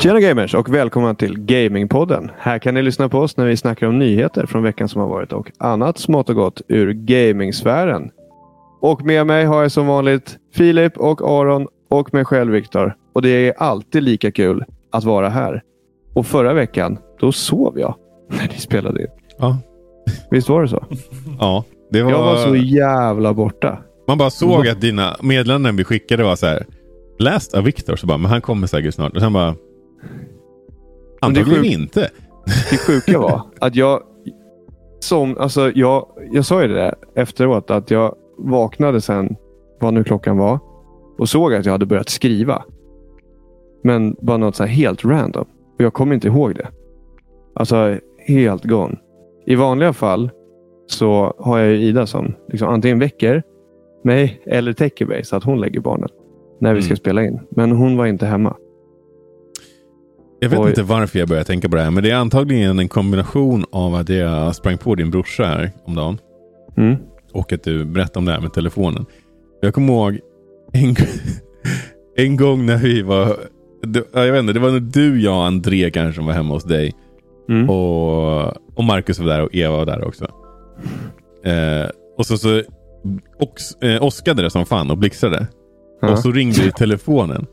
Tjena gamers och välkomna till Gamingpodden. Här kan ni lyssna på oss när vi snackar om nyheter från veckan som har varit och annat smått och gott ur gamingsfären. Och med mig har jag som vanligt Filip och Aron och mig själv Viktor. Och det är alltid lika kul att vara här. Och förra veckan, då sov jag när ni spelade in. Ja. Visst var det så? Ja. Det var... Jag var så jävla borta. Man bara såg att dina meddelanden vi skickade var så här. Läst av Viktor. Så bara, men han kommer säkert snart. Och sen bara. Antagligen sjuk- inte. Det sjuka var att jag som, alltså jag, jag sa ju det där efteråt att jag vaknade sen, vad nu klockan var, och såg att jag hade börjat skriva. Men bara något så helt random. Och jag kommer inte ihåg det. Alltså helt gone. I vanliga fall så har jag ju Ida som liksom antingen väcker mig eller täcker mig så att hon lägger barnen när vi ska Mm. spela in. Men hon var inte hemma. Jag vet Oj. inte varför jag började tänka på det här. Men det är antagligen en kombination av att jag sprang på din brorsa här om dagen. Mm. Och att du berättade om det här med telefonen. Jag kommer ihåg en, en gång när vi var... det- ja, Jag vet inte, det var nog du, jag och André kanske som var hemma hos dig. Mm. Och, och Marcus var där och Eva var där också. Eh, och så, så ox, eh, åskade det som fan och blixtrade. Ja. Och så ringde i telefonen.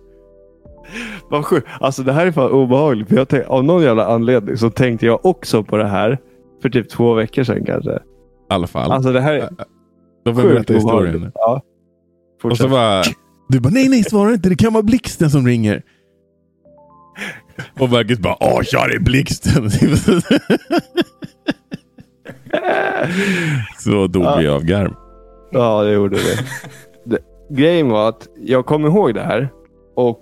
Vad sjukt. Alltså det här är fan obehagligt. För jag tänk, av någon jävla anledning så tänkte jag också på det här för typ två veckor sedan kanske. I alla fall. Alltså det här är jag sjukt obehagligt. Ja. Och Fortsätt. så bara, du bara nej nej svara inte, det kan vara blixten som ringer. Och Marcus bara, åh kör det är blixten. så dog Ja. vi av garm. Ja, det gjorde det. det. Grejen var att jag kommer ihåg det här. Och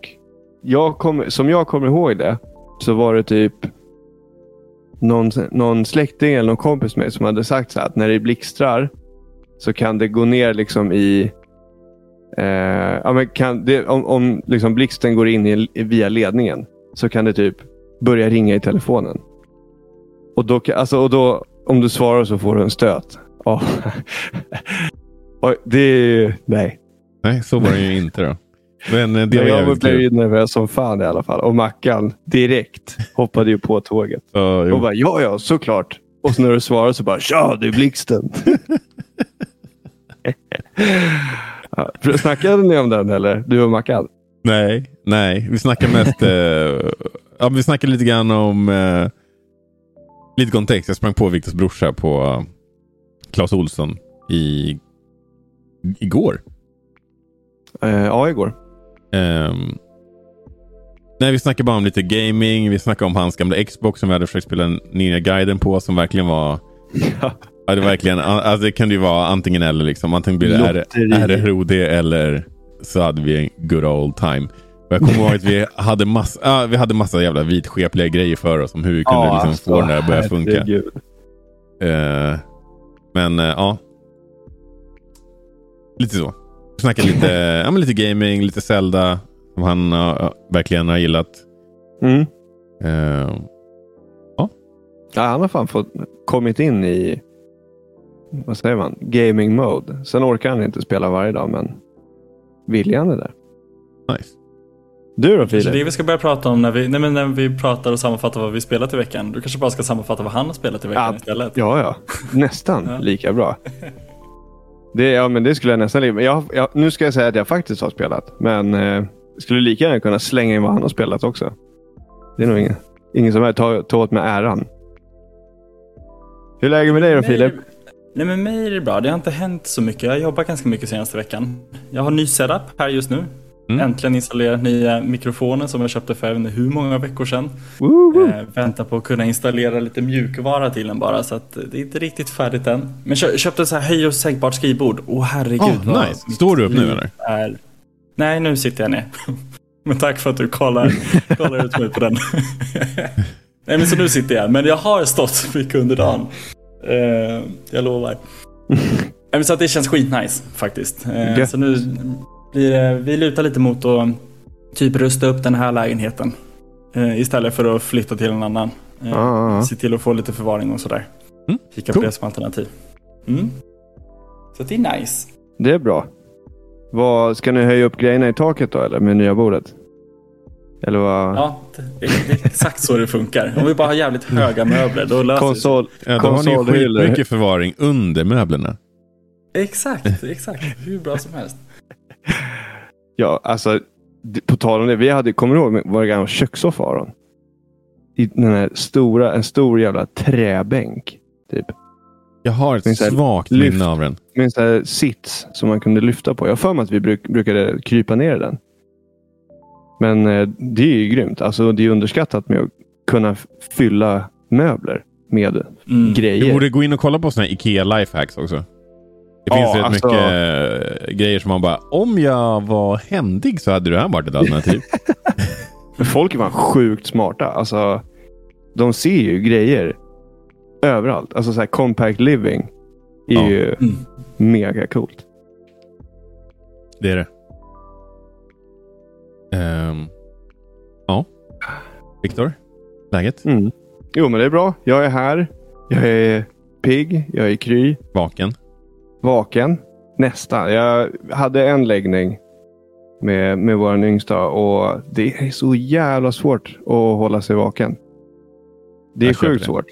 jag kom, som jag kommer ihåg det så var det typ någon, någon släkting eller någon kompis med mig som hade sagt så att när det blixtrar så kan det gå ner liksom i eh, ja, men kan det, om om liksom blixten går in i, via ledningen så kan det typ börja ringa i telefonen. Och då, alltså, och då om du svarar så får du en stöt. Oh. Oj, det är Nej. Nej, så var det ju inte då. Men eh, det var jag blev ju nervös som fan i alla fall. Och Mackan direkt hoppade ju på tåget. Ja. Och bara, ja, ja, såklart. Och så när du svarar så bara, ja, det är blixten. ja, snackade ni om den eller? Du och Mackan? Nej, nej. Vi snackar mest... eh, ja, vi snackar lite grann om... Eh, lite kontext. Jag sprang på Viktors brorsa på uh, Clas Olsson i, igår. Eh, ja, igår. Ehm, nej, vi snackade bara om lite gaming. Vi snackade om hans gamla Xbox som vi hade försökt spela Ninja Gaiden på. Som verkligen var... Ja, det, verkligen, alltså det kunde ju vara antingen eller. Liksom. Antingen blir det. RROD eller så hade vi en good old time. Och jag kommer ihåg att vi hade massa, ja, vi hade massa jävla vitskepliga grejer för oss om hur vi kunde liksom få den där att börja funka. alltså, herregud. Eh, men eh, ja. Lite så. Vi snackade lite, ja, men lite gaming, lite Zelda. Som han ja, verkligen har gillat. Mm. Eh, Ja, han har fan fått kommit in i vad säger man? Gaming mode. Sen orkar han inte spela varje dag, men viljan är där. nice. Du då Kanske det Filip? vi ska börja prata om när vi, nej men när vi pratar och sammanfattar vad vi spelat i veckan. Du kanske bara ska sammanfatta vad han har spelat i veckan Ja, istället. Ja, ja. Nästan Ja. lika bra. Det, ja, men det skulle jag nästan ligga. Jag, jag, nu ska jag säga att jag faktiskt har spelat. Men eh, skulle lika gärna kunna slänga in vad han har spelat också. Det är nog ingen, ingen som är ta, ta åt mig äran. Hur är läget med dig då Mig- Filip? Nej men mig är det bra. Det har inte hänt så mycket. Jag har jobbat ganska mycket senaste veckan. Jag har ny setup här just nu. Mm. Äntligen installerat nya mikrofoner som jag köpte för inte hur många veckor sedan. Woohoo! Eh, väntar på att kunna installera lite mjukvara till den bara så att det är inte riktigt färdigt än. Men kö köpte så här höj och sänkbart skrivbord. Åh herregud. Oh, vad nice. Står du upp nu eller? Är... Nej, nu sitter jag ner. men tack för att du kollar, kollar ut mig på den. Nej men så nu sitter jag. Men jag har stått mycket under dagen. Eh, jag lovar. Nej, men så att det känns skitnice faktiskt. Eh, så nu blir det, vi lutar lite mot att typ rusta upp den här lägenheten. Eh, istället för att flytta till en annan. Eh, Ah, ah. Se till att få lite förvaring och sådär. Mm, Kika cool. på det som alternativ. Mm. Så det är nice. Det är bra. Vad, ska ni höja upp grejerna i taket då eller med nya bordet? Eller vad? Ja, det, det är exakt så det funkar. Om vi bara har jävligt höga möbler, då löser det sig. Konsol, Ja, då har ni skitmycket förvaring under möblerna. Exakt, exakt. Hur bra som helst. Ja, alltså på tal om det. Vi hade, kommer du ihåg vår gamla kökssoffa Aron? I den här stora, en stor jävla träbänk. Typ. Jag har ett svagt minne av den. Med en sån här sits som man kunde lyfta på. Jag har för mig att vi bruk, brukade krypa ner i den. Men eh, det är ju grymt. Alltså, det är underskattat med att kunna fylla möbler med Mm. Du grejer. borde gå in och kolla på såna här Ikea lifehacks också. Det Ja, finns rätt alltså- mycket eh, grejer som man bara, om jag var händig så hade det här varit ett alternativ. Folk är fan sjukt smarta. Alltså, de ser ju grejer överallt. Alltså så här compact living är Ja. ju Mm. mega coolt. det är det. Ehm, ja. Viktor, läget? Mm. Jo, men det är bra. Jag är här. Jag är pigg. Jag är kry. Vaken? Vaken. Nästan. Jag hade en läggning med, med vår yngsta och det är så jävla svårt att hålla sig vaken. Det är Jag sjukt det. svårt.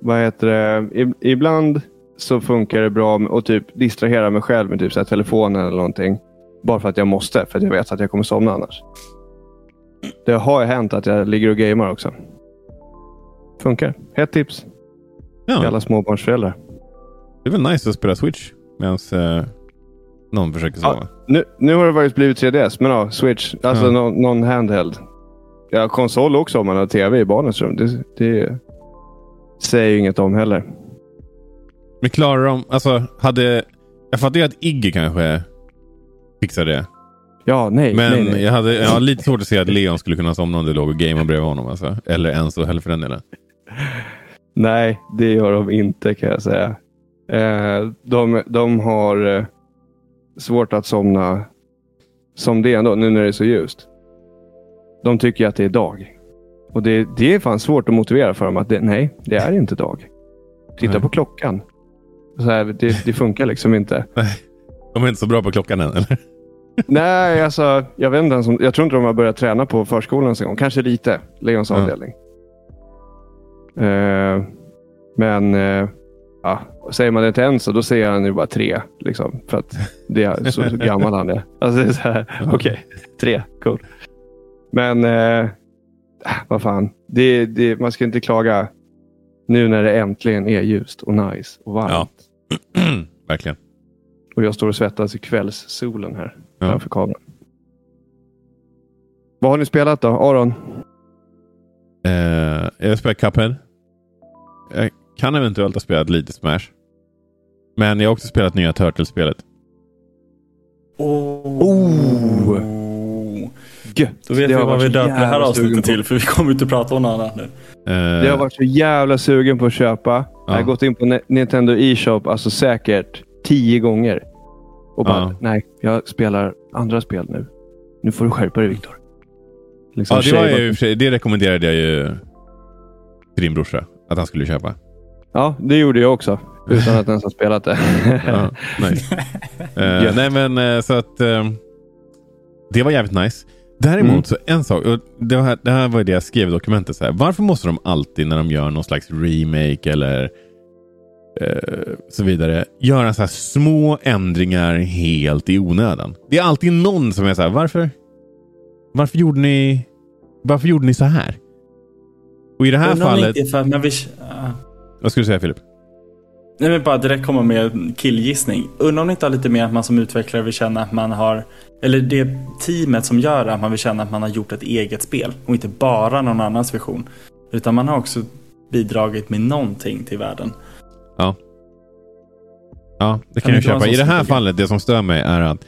Vad heter det? Ibland så funkar det bra att typ distrahera mig själv med typ så telefonen eller någonting. Bara för att jag måste, för att jag vet att jag kommer somna annars. Det har ju hänt att jag ligger och gamer också. Funkar. Ett tips till Ja, alla småbarnsföräldrar. Det är väl nice att spela Switch medan eh, någon försöker Ja. sova. Nu, nu har det faktiskt blivit 3DS, men ja, Switch. Alltså Ja. någon, någon handheld. Ja, konsol också om man har tv i barnens rum. Det, det säger ju inget om heller. Men klarar de, alltså hade, jag fattar ju att Iggy kanske fixar det. Ja, nej. Men nej, nej. Jag, hade, jag har lite svårt att se att Leon skulle kunna somna om det låg och gamea bredvid honom. Alltså. Eller Enzo heller för den delen. nej, det gör de inte kan jag säga. Eh, de, de har eh, svårt att somna som det är ändå, nu när det är så ljust. De tycker att det är dag. Och det, det är fan svårt att motivera för dem att det, nej, det är inte dag. Titta Nej. på klockan. Så här, det, det funkar liksom inte. De är inte så bra på klockan än, eller? Nej, alltså, jag vet inte ens om, Jag tror inte de har börjat träna på förskolan ens en gång. Kanske lite. Leons Ja. avdelning. Eh, men eh, ja, säger man det till en så då säger han ju bara tre. Liksom, för att det är så, så gammal han är. Alltså, det är så här, Okej, tre. Cool. Men eh, vad fan. Det, det, man ska inte klaga nu när det äntligen är ljust och nice och varmt. Ja. Verkligen. Och jag står och svettas i kvällssolen här Ja. framför kameran. Vad har ni spelat då? Aron? Eh, jag spelar Cuphead. Jag kan eventuellt ha spelat lite Smash. Men jag har också spelat nya Turtles-spelet. Oh. Gött! Då vet Det vi har vad varit vi så döper det här jävla sugen avsnittet till. För vi kommer inte prata om något annat nu. Eh, Det har varit så jävla sugen på att köpa. Jag har gått in på Nintendo e-shop alltså säkert tio gånger. Och bara, Ja. nej, jag spelar andra spel nu. Nu får du skärpa dig Viktor. Liksom ja, det, var ju, det rekommenderade jag ju till din brorsa. Att han skulle köpa. Ja, det gjorde jag också. Utan att ens ha spelat det. Ja. Eh, Gött. nej men eh, så att eh, det var jävligt nice. Däremot Mm. så en sak. Och det, här, det här var det jag skrev i dokumentet. Så här, varför måste de alltid när de gör någon slags remake eller så vidare göra så här små ändringar helt i onödan? Det är alltid någon som är så här. Varför? Varför gjorde ni? Varför gjorde ni så här? Och i det här fallet. inte för att man vill... Vad skulle du säga Filip? Nej men bara direkt komma med killgissning. Undrar om det inte har lite mer att man som utvecklare vill känna att man har, eller det teamet som gör att man vill känna att man har gjort ett eget spel och inte bara någon annans vision. Utan man har också bidragit med någonting till världen. Ja. Ja, det Kan kan jag köpa. I det här fallet, det som stör mig är att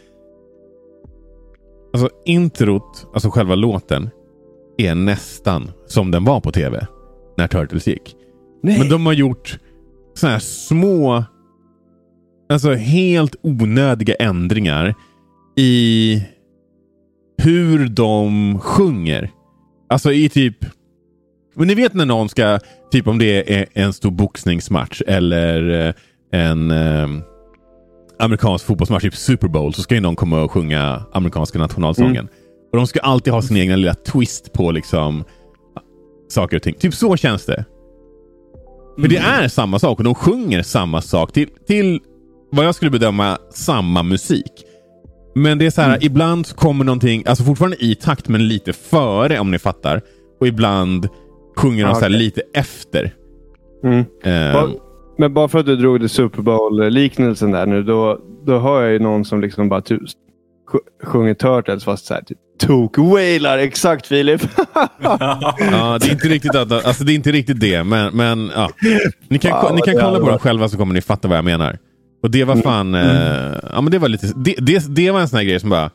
Alltså introt, alltså själva låten, är nästan som den var på tv när Turtles gick. Nej. Men de har gjort såna här små, alltså helt onödiga ändringar i hur de sjunger. Alltså i typ, men ni vet när någon ska, typ om det är en stor boxningsmatch eller eh, en eh, amerikansk fotbollsmatch, typ Super Bowl, så ska ju någon komma och sjunga amerikanska nationalsången. Mm. Och de ska alltid ha sin egna lilla twist på liksom saker och ting. Typ så känns det. För det är samma sak och de sjunger samma sak till, till vad jag skulle bedöma samma musik. Men det är så här, ibland så kommer någonting, alltså fortfarande i takt men lite före om ni fattar. Och ibland sjunger de Ah, så här okej. lite efter. Mm. Bara- Men bara för att du drog det Super Bowl-liknelsen där nu, då, då hör jag ju någon som liksom bara typ sj- sjunger Turtles fast såhär typ tok-wailar. Exakt Filip! Ja, det är inte riktigt, att, alltså, det, är inte riktigt det, men, men ja. Ni kan, Wow, ni kan det kolla på dem själva så kommer ni fatta vad jag menar. Och det var fan... Eh, ja, men det, var lite, det, det, det var en sån här grej som bara...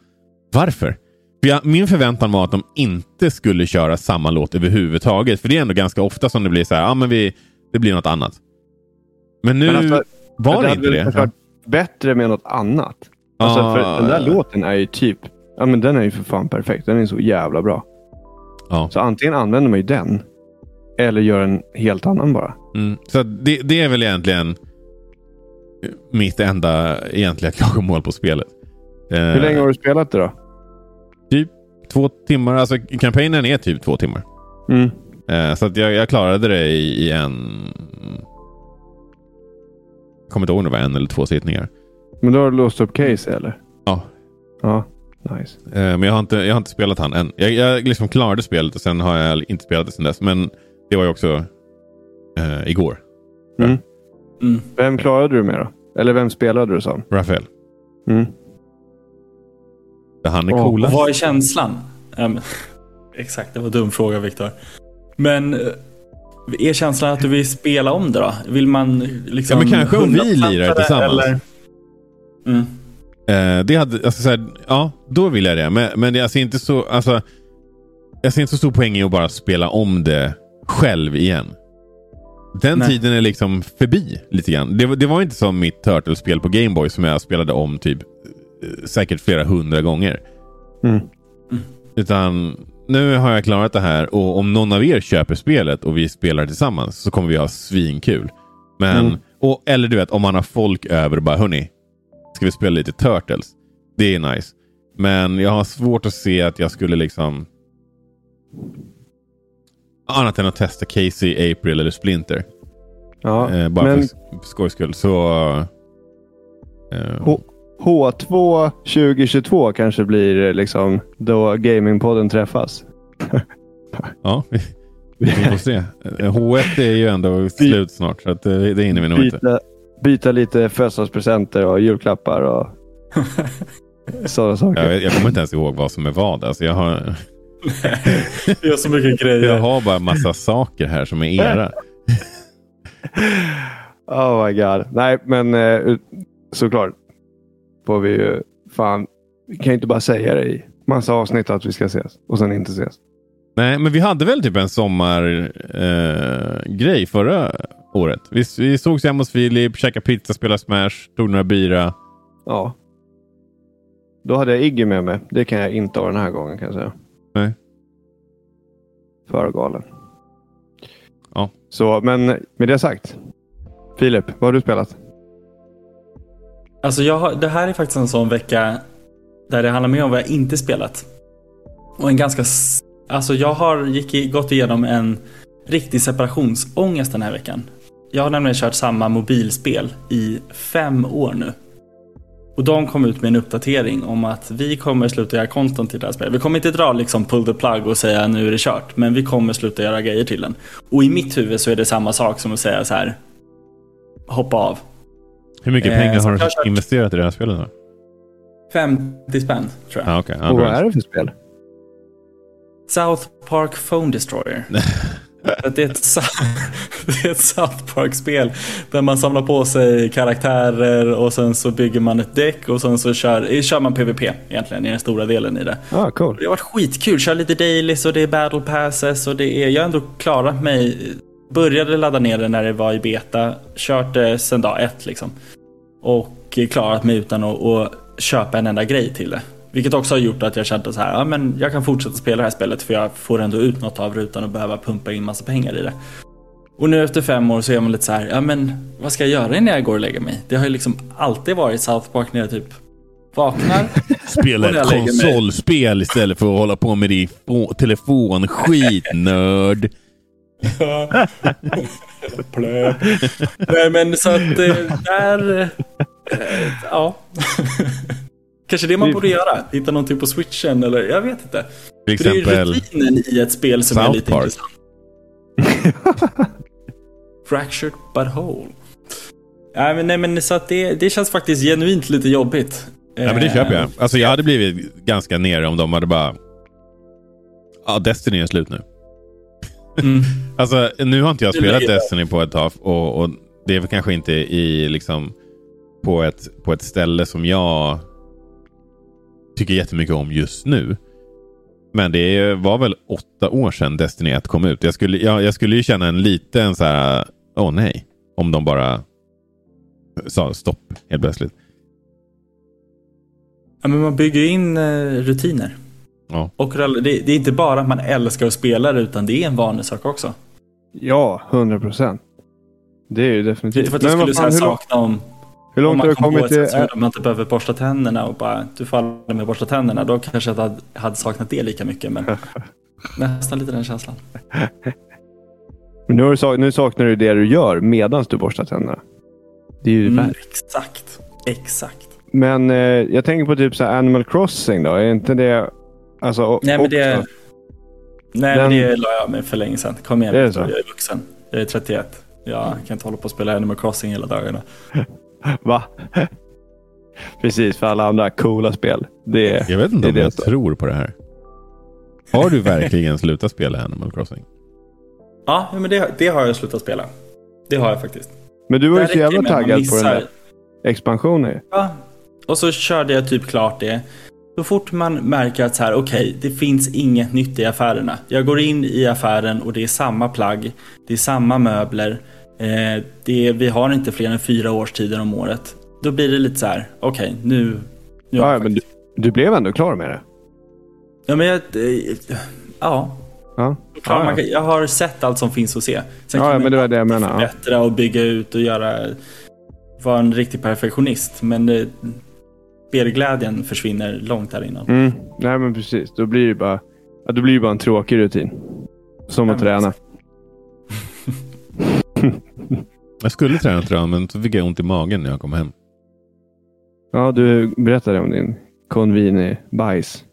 Varför? För jag, min förväntan var att de inte skulle köra samma låt överhuvudtaget. För det är ändå ganska ofta som det blir så här, ja men vi, det blir något annat. Men nu Men alltså, var det, hade inte det. varit bättre med något annat. Alltså, Ah. för den där låten är ju typ... Ja, men den är ju för fan perfekt. Den är så jävla bra. Ja. Så antingen använder man ju den. Eller gör en helt annan bara. Mm. Så det, det är väl egentligen mitt enda egentliga klagomål på spelet. Eh, Hur länge har du spelat det då? Typ två timmar. Alltså kampanjen är typ två timmar. Mm. Eh, så att jag, jag klarade det i, i en... Jag kommer inte ihåg om det var en eller två sittningar. Men då har du låst upp case eller? Ja. Ja, nice. Eh, men jag har, inte, jag har inte spelat han än. Jag, jag liksom klarade spelet och sen har jag inte spelat det sen dess. Men det var ju också eh, igår. Mm. Mm. Vem klarade du med då? Eller vem spelade du som? Rafael. Mm. Han är coolast. Vad är känslan? Men, exakt, det var en dum fråga Viktor. Men eh, är känslan att du vill spela om det då? Vill man liksom... Ja, men kanske om vi 100% lirar det, tillsammans. Eller? Mm. Eh, det hade, alltså, så här, ja, då vill jag det. Men, men det, alltså, inte så, alltså, jag ser inte så stor poäng i att bara spela om det själv igen. Den Nej. tiden är liksom förbi lite grann. Det, var- det var inte som mitt Turtles-spel på Gameboy som jag spelade om typ eh, säkert flera hundra gånger. Mm. Utan nu har jag klarat det här och om någon av er köper spelet och vi spelar tillsammans så kommer vi ha svinkul. Men, Mm. och, eller du vet, om man har folk över och bara hörni, ska vi spela lite Turtles? Det är nice. Men jag har svårt att se att jag skulle liksom annat än att testa Casey, April eller Splinter. Ja, Eh, bara men för skojs skull. Så... Eh, H- H2 2022 kanske blir eh, liksom då Gamingpodden träffas. ja, vi, vi får se. Eh, H1 är ju ändå slut snart, så eh, det hinner vi nog inte. Byta, lite födelsedagspresenter och julklappar och sådana saker. Jag, jag kommer inte ens ihåg vad som är vad. Alltså jag, har, Det gör så mycket grejer. jag har bara massa saker här som är era. Oh my god. Nej, men eh, såklart får vi ju fan. Vi kan ju inte bara säga det i massa avsnitt att vi ska ses och sen inte ses. Nej, men vi hade väl typ en sommargrej eh, grej förra året. Vi, vi sågs hemma hos Filip, käkade pizza, spelade Smash, tog några bira. Ja. Då hade jag Iggy med mig. Det kan jag inte ha den här gången kan jag säga. Nej. För galen. Ja. Så, men med det sagt. Filip, vad har du spelat? Alltså jag har, det här är faktiskt en sån vecka där det handlar mer om vad jag inte spelat. Och en ganska... Alltså jag har gick, gått igenom en riktig separationsångest den här veckan. Jag har nämligen kört samma mobilspel i fem år nu. Och de kom ut med en uppdatering om att vi kommer sluta göra content till det här spelet. Vi kommer inte dra liksom pull the plug och säga nu är det kört. Men vi kommer sluta göra grejer till den. Och i mitt huvud så är det samma sak som att säga så här. Hoppa av. Hur mycket Eh, pengar så har du har kört- investerat i det här spelet? Då? 50 spänn tror jag. Ah, okay. och vad är det för spel? South Park Phone Destroyer. Det, är ett, Sa- det är ett South Park-spel där man samlar på sig karaktärer och sen så bygger man ett däck och sen så kör, eh, kör man PVP egentligen i den stora delen i det. Ah, cool. Det har varit skitkul, kör lite dailies och det är battle passes och det är, jag har ändå klarat mig. Började ladda ner det när det var i beta, kört det sedan dag ett liksom. Och klarat mig utan att, att köpa en enda grej till det. Vilket också har gjort att jag kände så här, ja men jag kan fortsätta spela det här spelet för jag får ändå ut något av det utan att behöva pumpa in massa pengar i det. Och nu efter fem år så är man lite så här, ja men vad ska jag göra innan jag går och lägger mig? Det har ju liksom alltid varit South Park när jag typ Vaknar. Spela ett konsolspel istället för att hålla på med din fo- telefon. Skitnörd. Plöp. Nej men så att eh, där... eh, Ja. Kanske det man borde göra. Hitta någonting på switchen eller jag vet inte. Till För det är ju exempel rutinen i ett spel som är South lite Park. intressant. Fractured but whole. Nej men, nej, men så att det, det känns faktiskt genuint lite jobbigt. Ja, men det köper jag. Alltså, jag hade blivit ganska nere om de hade bara... Ja, Destiny är slut nu. Mm. Alltså, nu har inte jag spelat Destiny på ett tag och, och det är väl kanske inte i liksom på ett, på ett ställe som jag tycker jättemycket om just nu. Men det var väl åtta år sedan Destiny 1 kom ut. Jag skulle, jag, jag skulle ju känna en liten så här, åh nej, om de bara sa stopp helt plötsligt. Ja, men man bygger in eh, rutiner. Ja. Och det, det är inte bara att man älskar att spela det, utan det är en vanesak också. Ja, 100 procent. Det är ju Det är definitivt. inte för att jag Men skulle fan, sakna om, hur om långt har man du kommit till... att man inte behöver borsta tänderna och bara du faller med att borsta tänderna. Då kanske jag hade, hade saknat det lika mycket. Men nästan lite den känslan. Men nu, du, nu saknar du det du gör medan du borstar tänderna. Det är ju Mm, exakt. Exakt. Men eh, jag tänker på typ så här Animal Crossing då. Är inte det... Alltså, Nej, men det, också- nej, Den- men det la jag med för länge sedan. Kom igen, Är så? jag är vuxen. Jag är 31. Jag kan inte hålla på och spela Animal Crossing hela dagarna. Va? Precis, för alla andra coola spel. Det. Jag vet inte Det om det jag så. tror på det här. Har du verkligen slutat spela Animal Crossing? Ja, men det, det har jag slutat spela. Det har jag faktiskt. Men du var ju så jävla taggad på den där expansionen. Ja. Och så körde jag typ klart det. Så fort man märker att så här, okej, det finns inget nytt i affärerna. Jag går in i affären och det är samma plagg, det är samma möbler. Eh, det vi har inte fler än fyra årstider om året. Då blir det lite så här, okej, nu... nu har Ja, men du, faktiskt- du blev ändå klar med det. ja, men jag... eh, Ja, Ja, ja, ja. kan, jag har sett allt som finns att se. Sen kan ja men det var det jag menade. Förbättra och bygga ut och göra... Vara en riktig perfektionist. Men eh, spelglädjen försvinner långt där innan. Mm. Nej, men precis. Då blir det bara, ja, då blir det bara en tråkig rutin. Som Ja, att träna. Jag skulle träna tror jag, men så fick jag ont i magen när jag kom hem. Ja, du berättade om din Convini-bajs.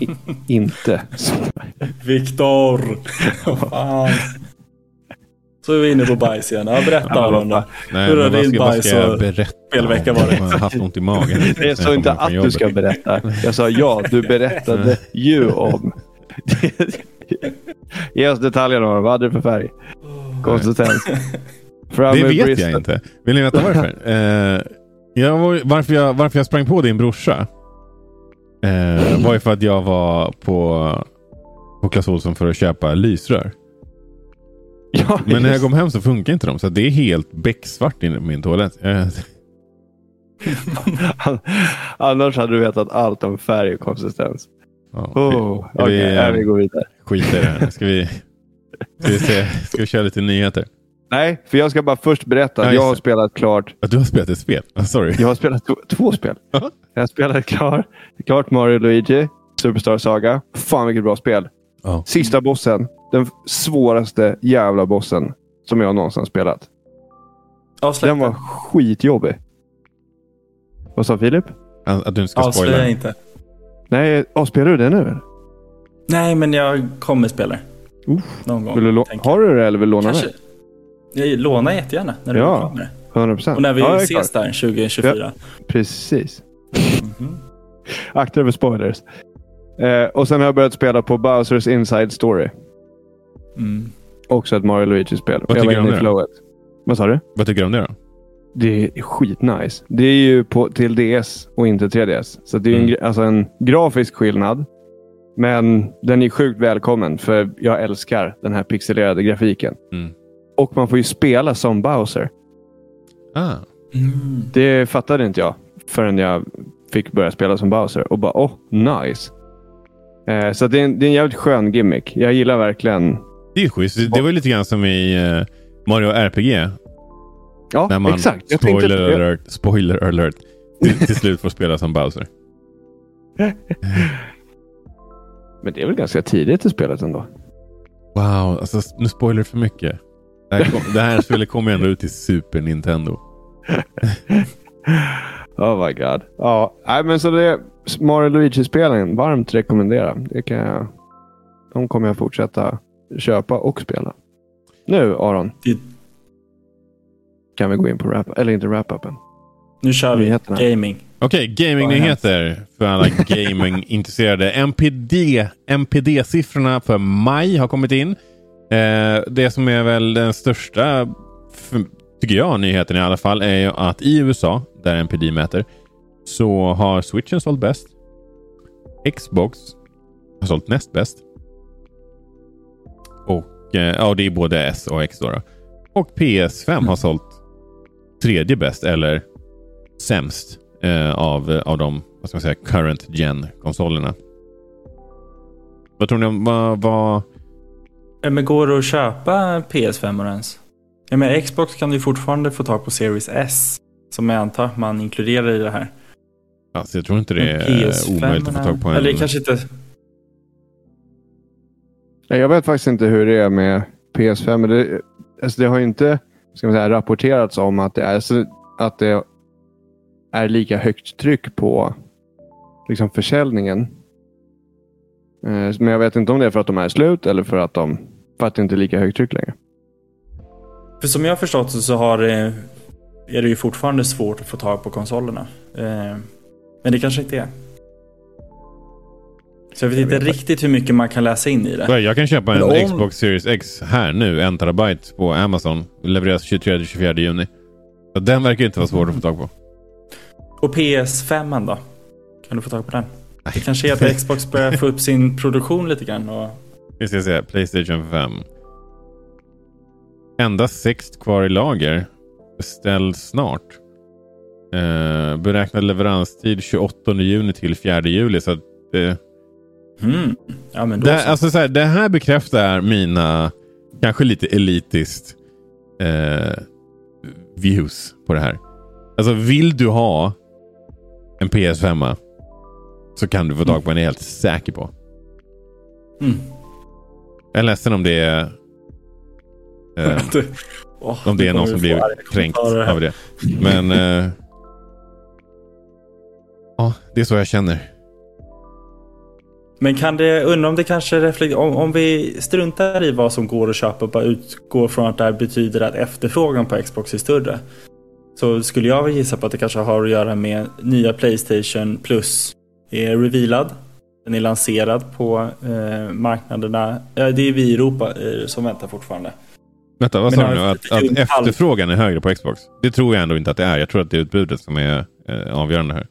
I, inte. Viktor! Fan. Så är vi inne på bajs igen. Ja, berätta Ja, Aron då. Nej, Hur har din bajs ska jag och berätta? spelvecka om? varit? Jag har haft ont i magen. Jag sa inte att du ska berätta. Jag sa ja, du berättade ju om. Ge oss detaljerna. Vad hade du för färg? Konsistens. Det vet bristen. jag inte. Vill ni veta varför? eh, jag var, varför, jag, varför jag sprang på din brorsa eh, var ju för att jag var på, på Clas Ohlson för att köpa lysrör. Ja, Men när jag kom hem så funkar inte de. Så det är helt becksvart inne på min toalett. Eh, Annars hade du vetat allt om färg och konsistens. ja, Oh, vi, Okej, vi, vi går vidare. skiter i det här. Ska vi, ska, vi se, ska vi köra lite nyheter? Nej, för jag ska bara först berätta Ja, att jag har spelat klart. Att du har spelat ett spel? Ah, sorry. Jag har spelat två spel. Ja. Jag har spelat klart, klart Mario Luigi, Superstar Saga. Fan vilket bra spel. Ja. Sista bossen. Den svåraste jävla bossen som jag någonsin spelat. Avslöja Den var skitjobbig. Vad sa Filip? Att du inte ska Avslöja spoila. inte. Nej, oh, spelar du det nu? Nej, men jag kommer spela det. Uff. Någon gång. Vill du har du det eller vill du låna Kanske. det? Jag lånar jättegärna när du Ja. det. 100 procent. Och när vi ja, ses klar. där 2024. Precis. Mhm. Akta dig för spoilers. Eh, och sen har jag börjat spela på Bowsers Inside Story. Mm. Också ett Mario Luigi-spel. Vad Jag tycker du om det flowet. Vad sa du? Vad tycker du om det då? Det är skitnice. Det är ju på, till DS och inte 3DS. Så det är ju en, Mm. gr- alltså en grafisk skillnad. Men den är sjukt välkommen för jag älskar den här pixelerade grafiken. Mm. Och man får ju spela som Bowser. Ah. Mm. Det fattade inte jag förrän jag fick börja spela som Bowser. Och bara, åh, nice. Eh, så det är, en, det är en jävligt skön gimmick. Jag gillar verkligen... Det är schysst. Det, var lite grann som i eh, Mario RPG. Ja, När man, exakt. Jag tänkte- spoiler, alert, spoiler alert. till, till slut får spela som Bowser. Men det är väl ganska tidigt i spelet ändå? Wow, alltså, nu spoiler du för mycket. Det här, kom, det här spelet kommer ju ändå ut till Super Nintendo. Oh my god. Ja, nej, men så det är Mario Luigi-spelen. Varmt rekommendera. Det kan jag, de kommer jag fortsätta köpa och spela. Nu Aron. Det- Kan vi gå in på rap, eller inte wrap-upen. Nu kör vi Nyheterna. gaming. Okej, gamingnyheter för alla gamingintresserade. MPD, MPD-siffrorna för maj har kommit in. Eh, det som är väl den största, tycker jag, nyheten i alla fall är ju att i USA, där MPD mäter, så har switchen sålt bäst. Xbox har sålt näst bäst. Och eh, ja, det är både S och X då. då. Och PS5 har sålt tredje bäst, eller sämst eh, av, av de vad ska man säga, current gen-konsolerna. Vad tror ni om vad, vad... Men går det att köpa PS5 ens? Ja, men Xbox kan du fortfarande få tag på Series S. Som jag antar att man inkluderar i det här. Alltså, jag tror inte det är PS5 omöjligt att få tag på en. Eller kanske inte. Nej, Jag vet faktiskt inte hur det är med PS5. Men det, alltså det har ju inte ska man säga, rapporterats om att det är, så, att det är lika högt tryck på liksom, försäljningen. Eh, Men jag vet inte om det är för att de är slut eller för att, de, för att det inte är lika högt tryck längre. För som jag har förstått så har det, är det ju fortfarande svårt att få tag på konsolerna. Eh, Men det kanske inte är. Så jag vet inte riktigt hur mycket man kan läsa in i det. Jag kan köpa en om- Xbox Series X här nu, en terabyte på Amazon. Levereras 23-24 juni. Så den verkar inte vara svår att få tag på. Och PS5 då? Kan du få tag på den? Det kanske är att Xbox börjar få upp sin produktion lite grann. Och... Vi ska se, Playstation 5. Endast sex kvar i lager. Beställ snart. Eh, beräknad leveranstid 28 juni till 4 juli. Så att, eh, Mm. Ja, men då det, så. alltså, så här, det här bekräftar mina kanske lite elitiskt eh, views på det här. Alltså vill du ha en PS5 så kan du få tag på en, är jag helt säker på. Mm. Jag är ledsen om det är eh, Om det är någon som blir kränkt av det. Men... eh, ja, det är så jag känner. Men kan det, undra om det kanske reflekterar, om, om vi struntar i vad som går att köpa och bara utgår från att det här betyder att efterfrågan på Xbox är större. Så skulle jag gissa på att det kanske har att göra med nya Playstation Plus är revealad. Den är lanserad på eh, marknaderna. Ja, det är vi i Europa eh, som väntar fortfarande. Vänta, vad sa du nu? Att, att efterfrågan är högre på Xbox? Det tror jag ändå inte att det är. Jag tror att det är utbudet som är eh, avgörande här.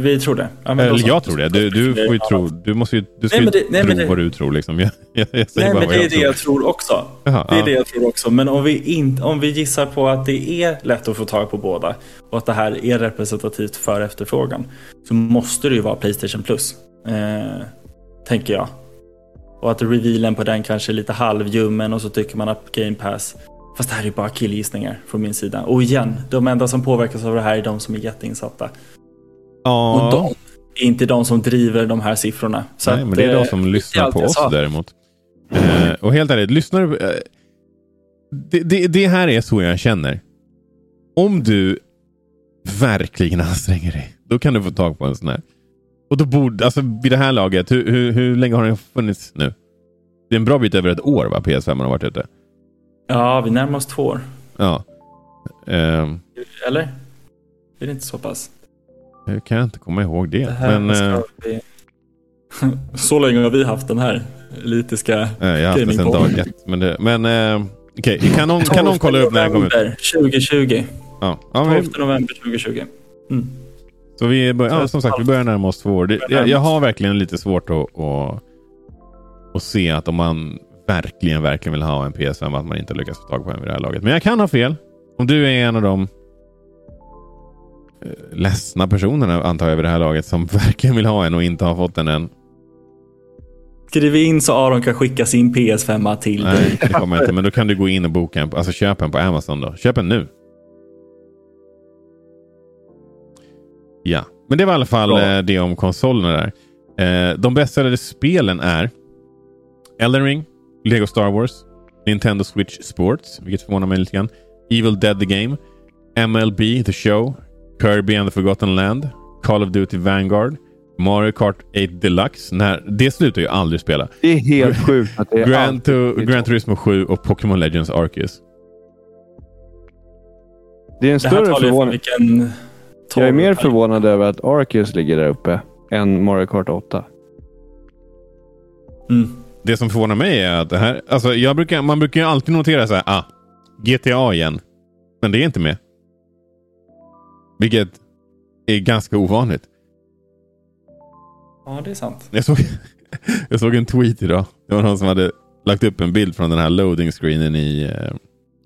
Vi tror det. Ja, Eller jag tror det. Du, du får ju tro. Du måste ju, du ska Nej, ju det- nej, tro men det- vad du tror liksom. Jag, jag, jag säger Nej, bara men vad det är jag det tror. jag tror också. Jaha, Det är ja. det jag tror också. Men om vi, in, om vi gissar på att det är lätt att få tag på båda och att det här är representativt för efterfrågan så måste det ju vara Playstation Plus. Eh, tänker jag. Och att revealen på den kanske är lite halvljummen och så tycker man att Game Pass Fast det här är bara killgissningar från min sida. Och igen, de enda som påverkas av det här är de som är jätteinsatta. Och Ja, de är inte de som driver de här siffrorna. Så nej, att, men det är de eh, som lyssnar på oss däremot. Eh, och helt ärligt, lyssnar du... Eh, det, det, det här är så jag känner. Om du verkligen anstränger dig, då kan du få tag på en sån här. Och då borde, alltså vid det här laget, hur, hur, hur länge har den funnits nu? Det är en bra bit över ett år va, PS5 har varit ute. Ja, vi närmar oss två år. Ja. Ehm, Eller? Är det inte så pass? Hur kan jag inte komma ihåg det? Det Men, eh, vi... så länge har vi haft den här elitiska eh, jag har haft det sedan dag ett. Men, det, men eh, okej, kan, någon, kan någon kolla upp när den kommer ut? November 2020. Ja. Ja, men, 12 november 2020. Mm. Så vi bör, ja, som sagt, vi börjar närma oss två år. Det, jag, jag har verkligen lite svårt att, att, att se att om man verkligen, verkligen vill ha en PS5 att man inte lyckas få tag på en vid det här laget. Men jag kan ha fel. Om du är en av de eh, ledsna personerna antar jag vid det här laget som verkligen vill ha en och inte har fått den än. Skriv in så Aron kan skicka sin PS5 till dig. Nej, det kommer inte. Men då kan du gå in och boka en. Alltså köp en på Amazon då. Köp en nu. Ja, men det var i alla fall Ja. eh, det om konsolerna där. Eh, de bäst säljande spelen är Elden Ring, Lego Star Wars, Nintendo Switch Sports, vilket förvånar mig lite grann. Evil Dead the Game, MLB The Show, Kirby and the Forgotten Land, Call of Duty Vanguard, Mario Kart 8 Deluxe. När, det slutar ju aldrig spela. Det är helt sjukt att det är Gran, alltid- to, Gran Turismo 7 och Pokémon Legends Arceus. Det är en Det större förvåning. vilken... Jag är mer förvånad över att Arceus ligger där uppe än Mario Kart 8. Mm. Det som förvånar mig är att det här, alltså jag brukar, man brukar ju alltid notera så här, ah, GTA igen. Men det är inte med. Vilket är ganska ovanligt. Ja, det är sant. Jag såg, jag såg en tweet idag. Det var någon som hade lagt upp en bild från den här loading screenen i, eh,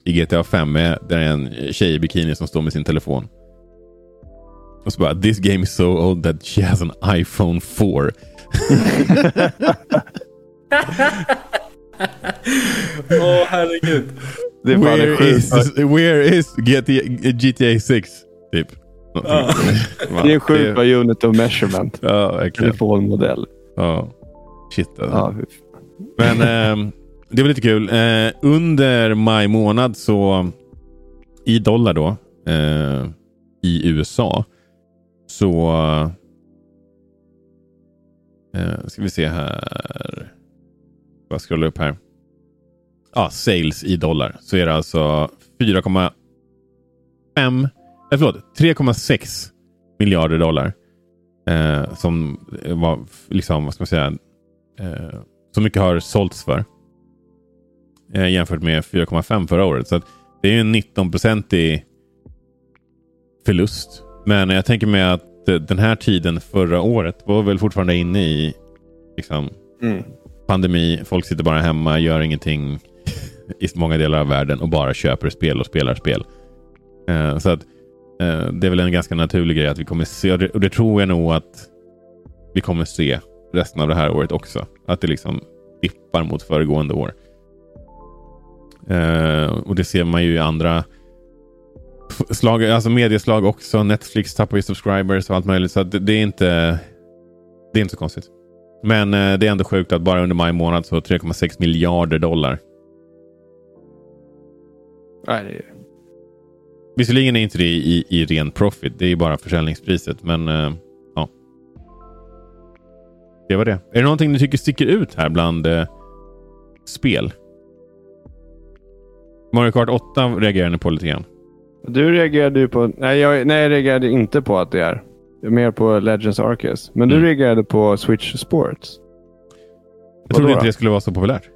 i GTA 5. Med, där är en tjej i bikini som står med sin telefon. Och så bara, this game is so old that she has an iPhone 4. Åh, herregud. Det är det Where is, where is GTA, GTA 6? Typ. Ja. Det är sjukt vad unit of measurement. Ja, verkligen. Telefonmodell. Ja. Shit alltså. Ja. Men ehm, det var lite kul. Eh, under maj månad så i dollar då eh, i USA så eh, ska vi se här. Bara scrolla upp här. Ja, sales i dollar. Så är det alltså 4,5 eh, förlåt, 3,6 miljarder dollar. Eh, som var liksom, vad ska man säga, eh, så mycket har sålts för. Eh, jämfört med 4,5 förra året. Så det är ju en 19-procentig förlust. Men jag tänker mig att eh, den här tiden förra året var väl fortfarande inne i liksom, Mm. pandemi. Folk sitter bara hemma, gör ingenting i många delar av världen och bara köper spel och spelar spel. Eh, så att Eh, det är väl en ganska naturlig grej att vi kommer se, och det, och det tror jag nog att vi kommer se resten av det här året också. Att det liksom dippar mot föregående år. Eh, och det ser man ju i andra slag, alltså medieslag också. Netflix tappar ju subscribers och allt möjligt. Så att det, det är inte det är inte så konstigt. Men eh, det är ändå sjukt att bara under maj månad så 3,6 miljarder dollar. Nej, det är... Visserligen är inte det i, i ren profit. Det är bara försäljningspriset. Men eh, ja. Det var det. Är det någonting ni tycker sticker ut här bland eh, spel? Mario Kart 8 reagerar ni på lite grann. Du reagerade ju på... Nej jag, nej, jag reagerade inte på att det är. Mer på Legends Arceus. Men du Mm. reagerade på Switch Sports. Jag trodde inte det skulle vara så populärt.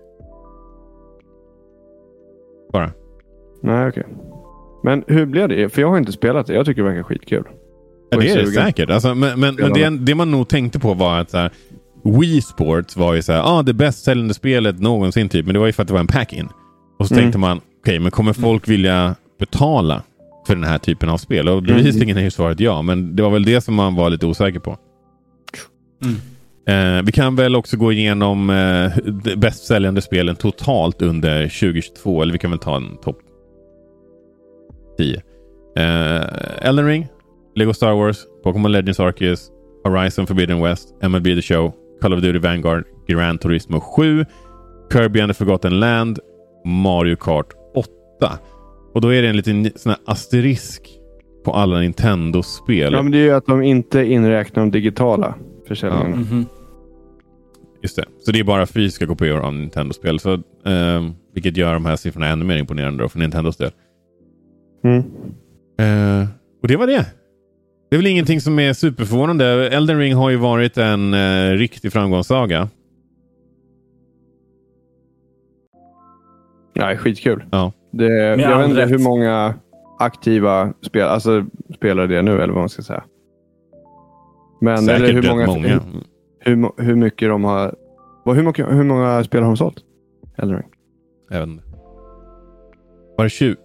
Bara. Nej, okej. Men hur blev det? För jag har inte spelat det. Jag tycker det verkar skitkul. Ja, det är det säkert. Alltså, men men, men det, det man nog tänkte på var att så här, Wii Sports var ju så här, ah, det bäst säljande spelet någonsin. Typ. Men det var ju för att det var en pack-in. Och så Mm. tänkte man, okej, men kommer folk vilja betala för den här typen av spel? Och Mm. bevisligen är ju svaret ja. Men det var väl det som man var lite osäker på. Mm. Eh, vi kan väl också gå igenom eh, bäst säljande spelen totalt under 2022. Eller vi kan väl ta en topp 10. Eh, Elden Ring, Lego Star Wars, Pokémon Legends Arceus, Horizon Forbidden West, MLB The Show, Call of Duty Vanguard, Gran Turismo 7, Kirby and the Forgotten Land, Mario Kart 8. Och då är det en liten sån här asterisk på alla Nintendo-spel. Ja, men det är ju att de inte inräknar de digitala försäljningarna. Mhm. Just det. Så det är bara fysiska kopior av Nintendo-spel. Så, ehm, vilket gör de här siffrorna ännu mer imponerande då för Nintendos del. Mm. Eh, och det var det. Det är väl ingenting som är superförvånande. Elden Ring har ju varit en eh, riktig framgångssaga. Nej, skitkul. Ja. Det, jag vet inte rätt. hur många aktiva spel, alltså, spelare det är nu, eller vad man ska säga. Men Säkert eller hur många, många. Hur, hur mycket de har... vad- Hur många, hur många spel har de sålt? Elden Ring. Jag vet inte. Var det 20,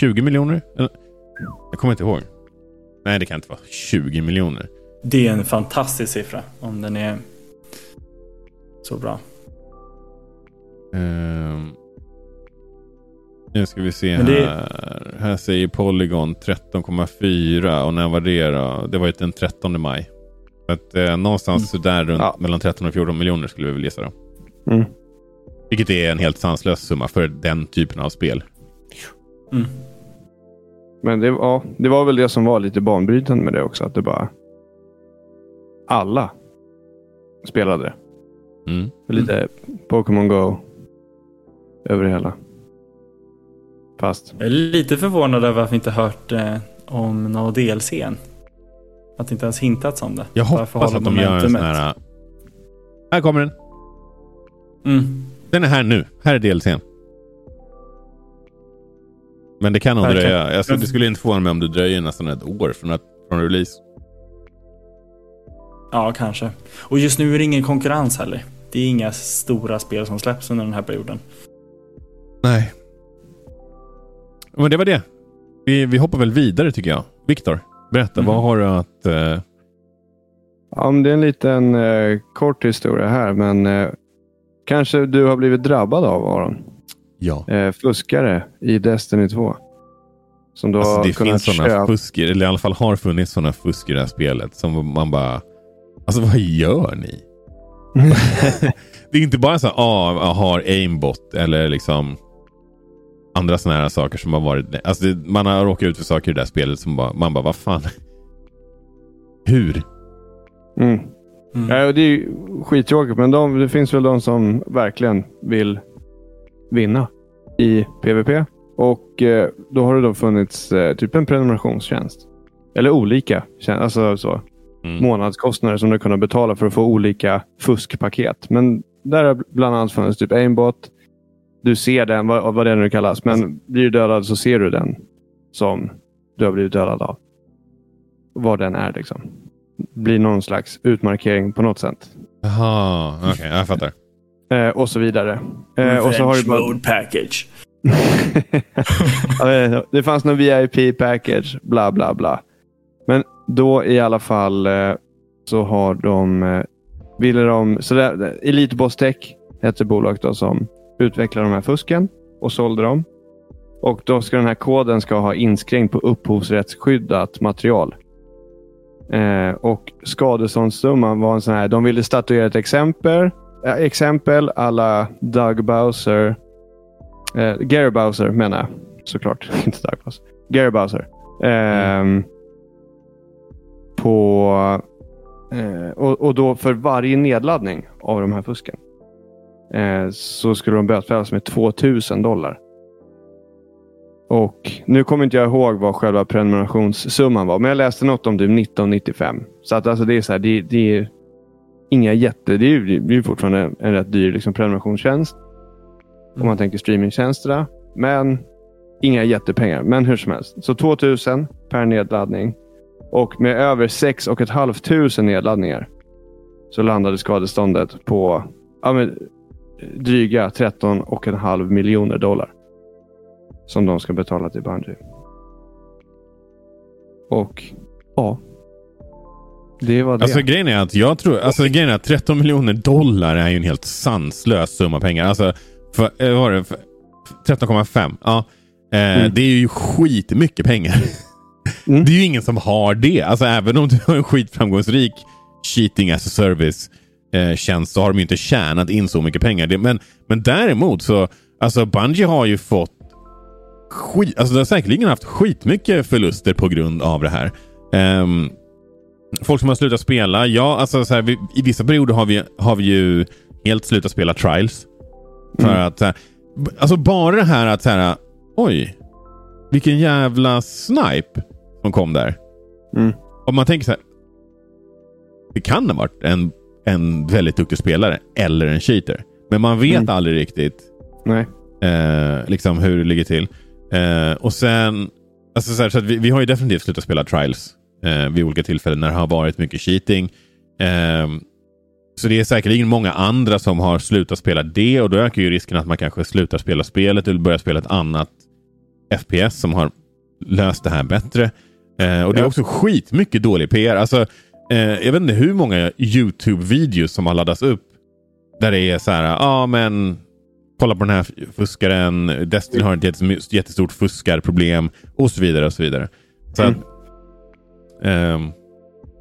20 miljoner? Jag kommer inte ihåg. Nej, det kan inte vara 20 miljoner. Det är en fantastisk siffra om den är så bra. Ehm. Nu ska vi se det- här. Här säger Polygon 13,4 och när var det då? Det var ju den 13 maj. Så att, eh, någonstans där runt Ja. mellan 13 och 14 miljoner skulle vi väl gissa då. Mm. Vilket är en helt sanslös summa för den typen av spel. Mm. Men det, ja, det var väl det som var lite banbrytande med det också. Att det bara... Alla spelade det. Mm. Lite Pokémon Go över det hela. Fast, Jag är lite förvånad över att vi inte hört eh, om någon DLC än. Att det inte ens hintats om det. Jag hoppas att de gör en sån här... Här kommer den. Mm. Den är här nu. Här är DLCn. Men det kan nog Verkligen. dröja. Jag skulle, det skulle inte förvåna mig om det dröjer nästan ett år från, att, från release. Ja, kanske. Och just nu är det ingen konkurrens heller. Det är inga stora spel som släpps under den här perioden. Nej. Men det var det. Vi, vi hoppar väl vidare tycker jag. Viktor, berätta. Mhm. Vad har du att... eh, ja, men det är en liten eh, kort historia här, men eh, kanske du har blivit drabbad av Aron. Ja. Eh, fuskare i Destiny 2. Som du Alltså, det finns sådana köpa. fusk, i- eller i alla fall har funnits sådana fusk i det här spelet. Som man bara... Alltså vad gör ni? Det är inte bara så här, ah, jag har aimbot eller liksom andra sådana här saker som har varit... Alltså det, man har råkat ut för saker i det där spelet som bara, man bara, vad fan? Hur? Mm. Mm. Ja, och det är ju skittråkigt, men de, det finns väl de som verkligen vill vinna i PVP. Och eh, då har det då funnits eh, typ en prenumerationstjänst. Eller olika tjän- alltså så, Mm. månadskostnader som du kunnat betala för att få olika fuskpaket. Men där har bland annat funnits typ aimbot. Du ser den, vad, vad det nu kallas. Men blir du dödad så ser du den som du har blivit dödad av. Vad den är liksom. Blir någon slags utmarkering på något sätt. Jaha, okej, jag fattar. Eh, och så vidare. Eh, och så har du bara... Mode package. Ja, det- fanns någon VIP-package, bla bla bla. Men då i alla fall eh, så har de... eh, Ville de... Så där, Elite Boss Tech heter bolaget då som utvecklar de här fusken och sålde dem. Och då ska den här koden ska ha inskränkt på upphovsrättsskyddat material. Eh, och skadeståndssumman var en sån här. De ville statuera ett exempel. Eh, exempel alla Doug Bowser. Eh, Gary Bowser menar jag. Såklart. Inte Doug Bowser. Gary Bowser. Ehm, på, eh, och, och då för varje nedladdning av de här fusken eh, så skulle de bötfällas med 2000 dollar. Och Nu kommer inte jag ihåg vad själva prenumerationssumman var, men jag läste något om typ 1995. Så att alltså det är så här, det, det är inga jätte... Det är ju det är ju fortfarande en rätt dyr liksom, prenumerationstjänst. Om man tänker streamingtjänsterna. Men inga jättepengar. Men hur som helst. Så 2000 per nedladdning. Och med över 6 500 nedladdningar så landade skadeståndet på ja, men, dryga 13,5 miljoner dollar. Som de ska betala till Bungie. Och ja. Det var det. Alltså grejen är att jag tror, alltså grejen är att 13 miljoner dollar är ju en helt sanslös summa pengar. Alltså, för, eh, vad var det? För- 13,5. Ja. Eh, Mm. Det är ju skitmycket pengar. Mm. Det är ju ingen som har det. Alltså även om du har en skitframgångsrik cheating as a service eh, tjänst så har de ju inte tjänat in så mycket pengar. Det, men, men däremot så, alltså Bungie har ju fått skit, alltså de har säkerligen haft skitmycket förluster på grund av det här. Ehm, folk som har slutat spela, ja, alltså så här, vi, i vissa perioder har vi, har vi ju helt slutat spela trials. För Mm. att, alltså bara det här att så här, oj, vilken jävla snipe som kom där. Mm. Om man tänker så här, det kan ha varit en, en väldigt duktig spelare eller en cheater. Men man vet Mm. aldrig riktigt Nej. eh, liksom hur det ligger till. Eh, och sen, alltså så, här, så vi, vi har ju definitivt slutat spela trials eh, vid olika tillfällen när det har varit mycket cheating. Eh, så det är säkerligen många andra som har slutat spela det och då ökar ju risken att man kanske slutar spela spelet eller börjar spela ett annat FPS som har löst det här bättre. Eh, och det är också skitmycket dålig PR. Alltså, eh, jag vet inte hur många YouTube-videos som har laddats upp där det är så här, ja ah, men kolla på den här fuskaren. Destiny har ett jättes- jättestort fuskarproblem och så vidare. och så vidare. Så Mm. att, ehm,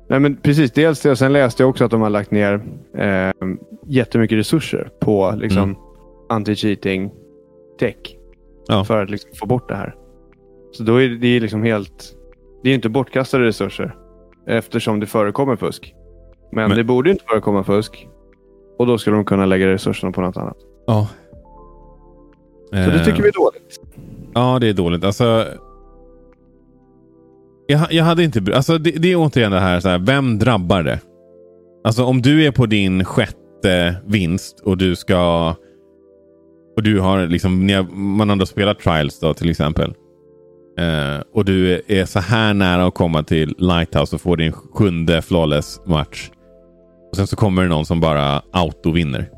Nej, men precis. Dels det. Och sen läste jag också att de har lagt ner eh, jättemycket resurser på liksom, Mm. anti-cheating tech. Ja. För att liksom, få bort det här. Så då är det, liksom helt... Det är inte bortkastade resurser. Eftersom det förekommer fusk. Men, Men- det borde inte förekomma fusk. Och då skulle de kunna lägga resurserna på något annat. ja. Så det tycker vi är dåligt. Ja, det är dåligt. Alltså, jag, jag hade inte... Alltså, det, det är återigen det här, så här, vem drabbar det? Alltså om du är på din sjätte vinst och du ska... Och du har liksom, ni har, man har då spelat trials då till exempel. Eh, och du är så här nära att komma till Lighthouse och få din sjunde flawless match. Och sen så kommer det någon som bara auto-vinner.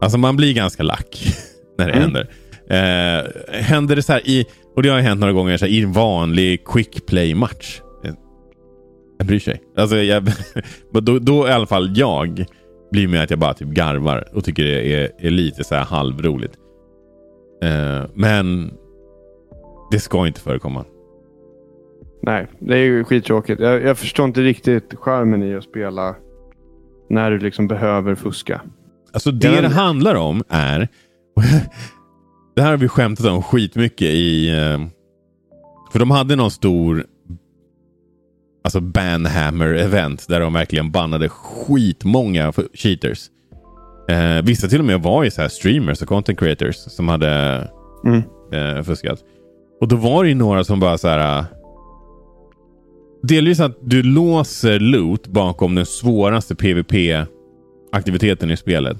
Alltså man blir ganska lack när det Mm. händer. Eh, händer det så här i, och det har ju hänt några gånger, så här, i en vanlig quick play-match. Eh, Jag bryr sig. Alltså, jag, då, då i alla fall jag blir med att jag bara typ garvar och tycker det är, är lite så här halvroligt. Eh, men det ska inte förekomma. Nej, det är ju skittråkigt. Jag, jag förstår inte riktigt charmen i att spela när du liksom behöver fuska. Alltså det Jag det handlar om är... det här har vi skämtat om skitmycket i... eh, För de hade någon stor alltså Banhammer-event där de verkligen bannade skitmånga cheaters. Eh, vissa till och med var ju så här streamers och content creators som hade Mm. eh, fuskat. Och då var det ju några som bara så här... eh, Delvis att du låser loot bakom den svåraste PVP-aktiviteten i spelet.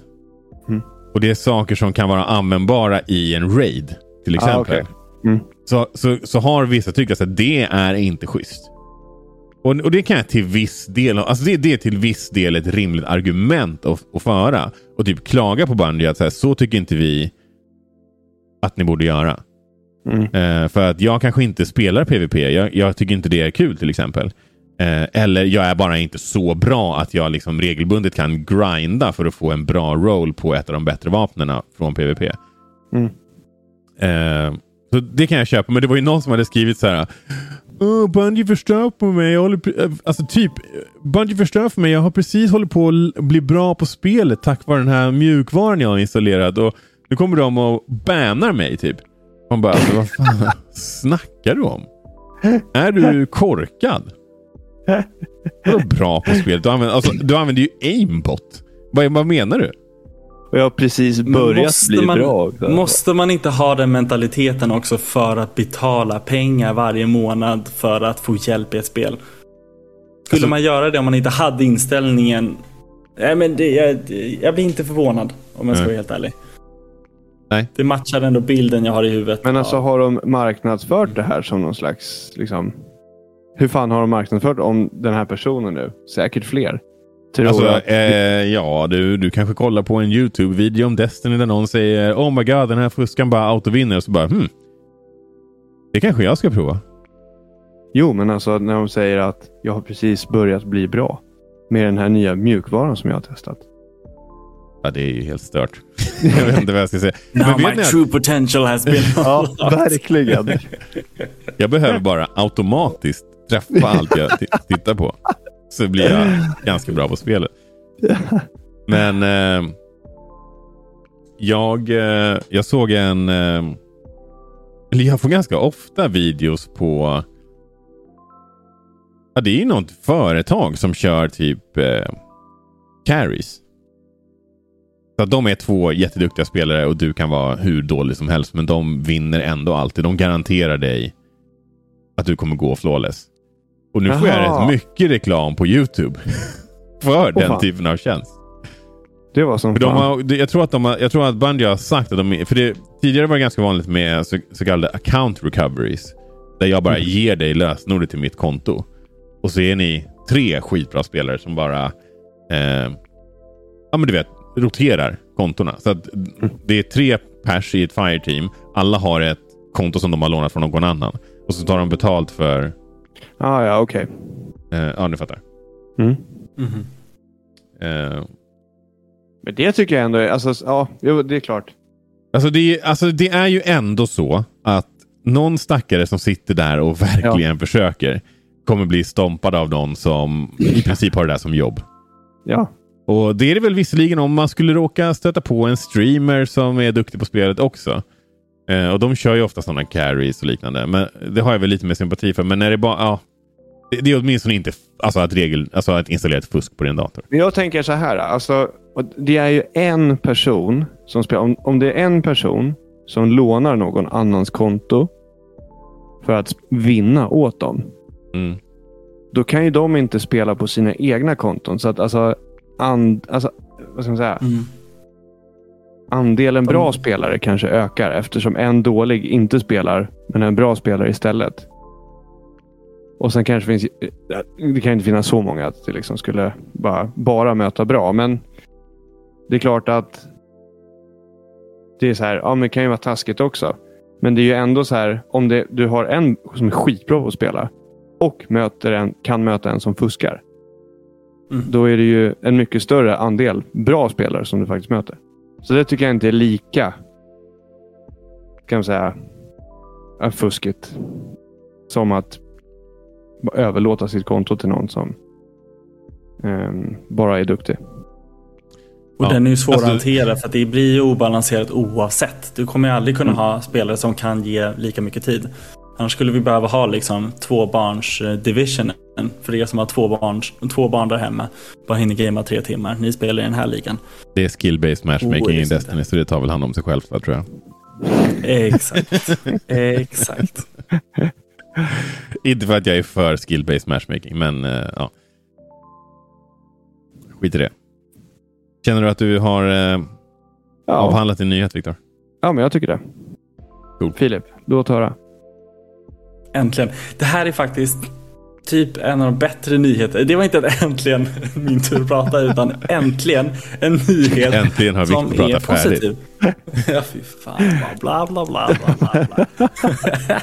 Mm. Och det är saker som kan vara användbara i en raid. Till exempel. Ah, okej. Mm. så, så, så har vissa tyckt att det är inte schysst. Och, och det kan jag till viss del, alltså det, det är till viss del ett rimligt argument att, att föra. Och typ klaga på Bungie att så, här, så tycker inte vi att ni borde göra. Mm. Eh, för att jag kanske inte spelar PVP. Jag, jag tycker inte det är kul till exempel. Eh, eller jag är bara inte så bra att jag liksom regelbundet kan grinda för att få en bra roll på ett av de bättre vapnena från PVP. Mm. Eh, så det kan jag köpa. Men det var ju någon som hade skrivit så här. Oh, Bungie förstör på mig. Jag håller, eh, alltså typ, Bungie förstör för mig. Jag har precis hållit på att bli bra på spelet tack vare den här mjukvaran jag har installerat. Och nu kommer de och bannar mig typ. Man bara, alltså, vad fan snackar du om? Är du korkad? Vadå bra på spelet? Du använder, alltså, du använder ju aimbot. Vad, vad menar du? Och jag har precis börjat måste bli man, bra. också. Måste man inte ha den mentaliteten också för att betala pengar varje månad för att få hjälp i ett spel? Skulle Alltså- man göra det om man inte hade inställningen? Nej, men det, jag, jag blir inte förvånad om jag ska Nej. vara helt ärlig. Nej. Det matchar ändå bilden jag har i huvudet. Men alltså har de marknadsfört det här som någon slags... Liksom, hur fan har de marknadsfört om den här personen nu? Säkert fler. Tror Alltså, jag. eh, ja, du, du kanske kollar på en YouTube-video om Destiny där någon säger Oh my god, den här fuskan bara autovinner. Och så bara hmm. Det kanske jag ska prova. Jo, men alltså när de säger att jag har precis börjat bli bra med den här nya mjukvaran som jag har testat. Ja, det är ju helt stört. jag vet inte vad jag ska säga. Now Men my att true potential has been Ja, verkligen. jag behöver bara automatiskt träffa allt jag tittar på. Så blir jag ganska bra på spelet. Men eh, jag, eh, jag såg en... Eh, eller jag får ganska ofta videos på... Ja, det är ju något företag som kör typ eh, carries. Så att de är två jätteduktiga spelare och du kan vara hur dålig som helst. Men de vinner ändå alltid. De garanterar dig att du kommer gå flawless. Och nu får jag rätt mycket reklam på YouTube. för den fan. typen av tjänst. Det var som För de fan. har, det- jag, tror att de har, jag tror att Bungie har sagt att de... För det, tidigare var det ganska vanligt med så, så kallade account recoveries. Där jag bara Mm. ger dig lösenordet till mitt konto. Och så är ni tre skitbra spelare som bara... Eh, ja men du vet, roterar kontona. Så att det är tre pers i ett fireteam. Alla har ett konto som de har lånat från någon annan. Och så tar de betalt för... Ah, ja, okej. Eh, ja, ni fattar. Mm. Mhm. Eh, Men det tycker jag ändå är... Alltså, ja, det är klart. Alltså det, alltså det är ju ändå så att någon stackare som sitter där och verkligen ja. försöker kommer bli stompad av någon som i princip har det där som jobb. Ja. Och det är det väl visserligen om man skulle råka stöta på en streamer som är duktig på spelet också. Eh, och de kör ju ofta sådana carries och liknande. Men det har jag väl lite mer sympati för. Men när det bara... Ja, det, det är åtminstone inte alltså att, regel, alltså att installera ett fusk på din dator. Jag tänker så här. Alltså, det är ju en person som spelar. Om, om det är en person som lånar någon annans konto för att vinna åt dem. Mm. Då kan ju de inte spela på sina egna konton. Så att alltså, and, alltså vad ska man säga? Mm. Andelen bra mm. spelare kanske ökar eftersom en dålig inte spelar, men en bra spelare istället. Och sen kanske finns... Det kan inte finnas så många att det liksom skulle bara, bara möta bra, men det är klart att det är så här, ja men det kan ju vara taskigt också. Men det är ju ändå så här, om det, du har en som är skitbra på att spela och möter en, kan möta en som fuskar. Mm. Då är det ju en mycket större andel bra spelare som du faktiskt möter. Så det tycker jag inte är lika kan man säga fuskigt som att överlåta sitt konto till någon som um, bara är duktig. Och ja. den är ju svår alltså, att hantera för att det blir ju obalanserat oavsett. Du kommer ju aldrig kunna mm. ha spelare som kan ge lika mycket tid. Annars skulle vi behöva ha liksom två barns eh, division. För er som har två, barns, två barn där hemma. Bara hinner gamea tre timmar. Ni spelar i den här ligan. Det är skill-based matchmaking oh, i Destiny så det tar väl hand om sig själv tror jag. Exakt. Exakt. Inte för att jag är för skill-based matchmaking men uh, ja. Skit i det. Känner du att du har uh, ja. avhandlat din nyhet Viktor? Ja, men jag tycker det. Cool. Filip, låt höra. Äntligen. Det här är faktiskt typ en av de bättre nyheterna. Det var inte äntligen min tur att prata utan äntligen en nyhet äntligen har som är positiv. Ja, fy fan. Bla, bla, bla, bla, bla, bla.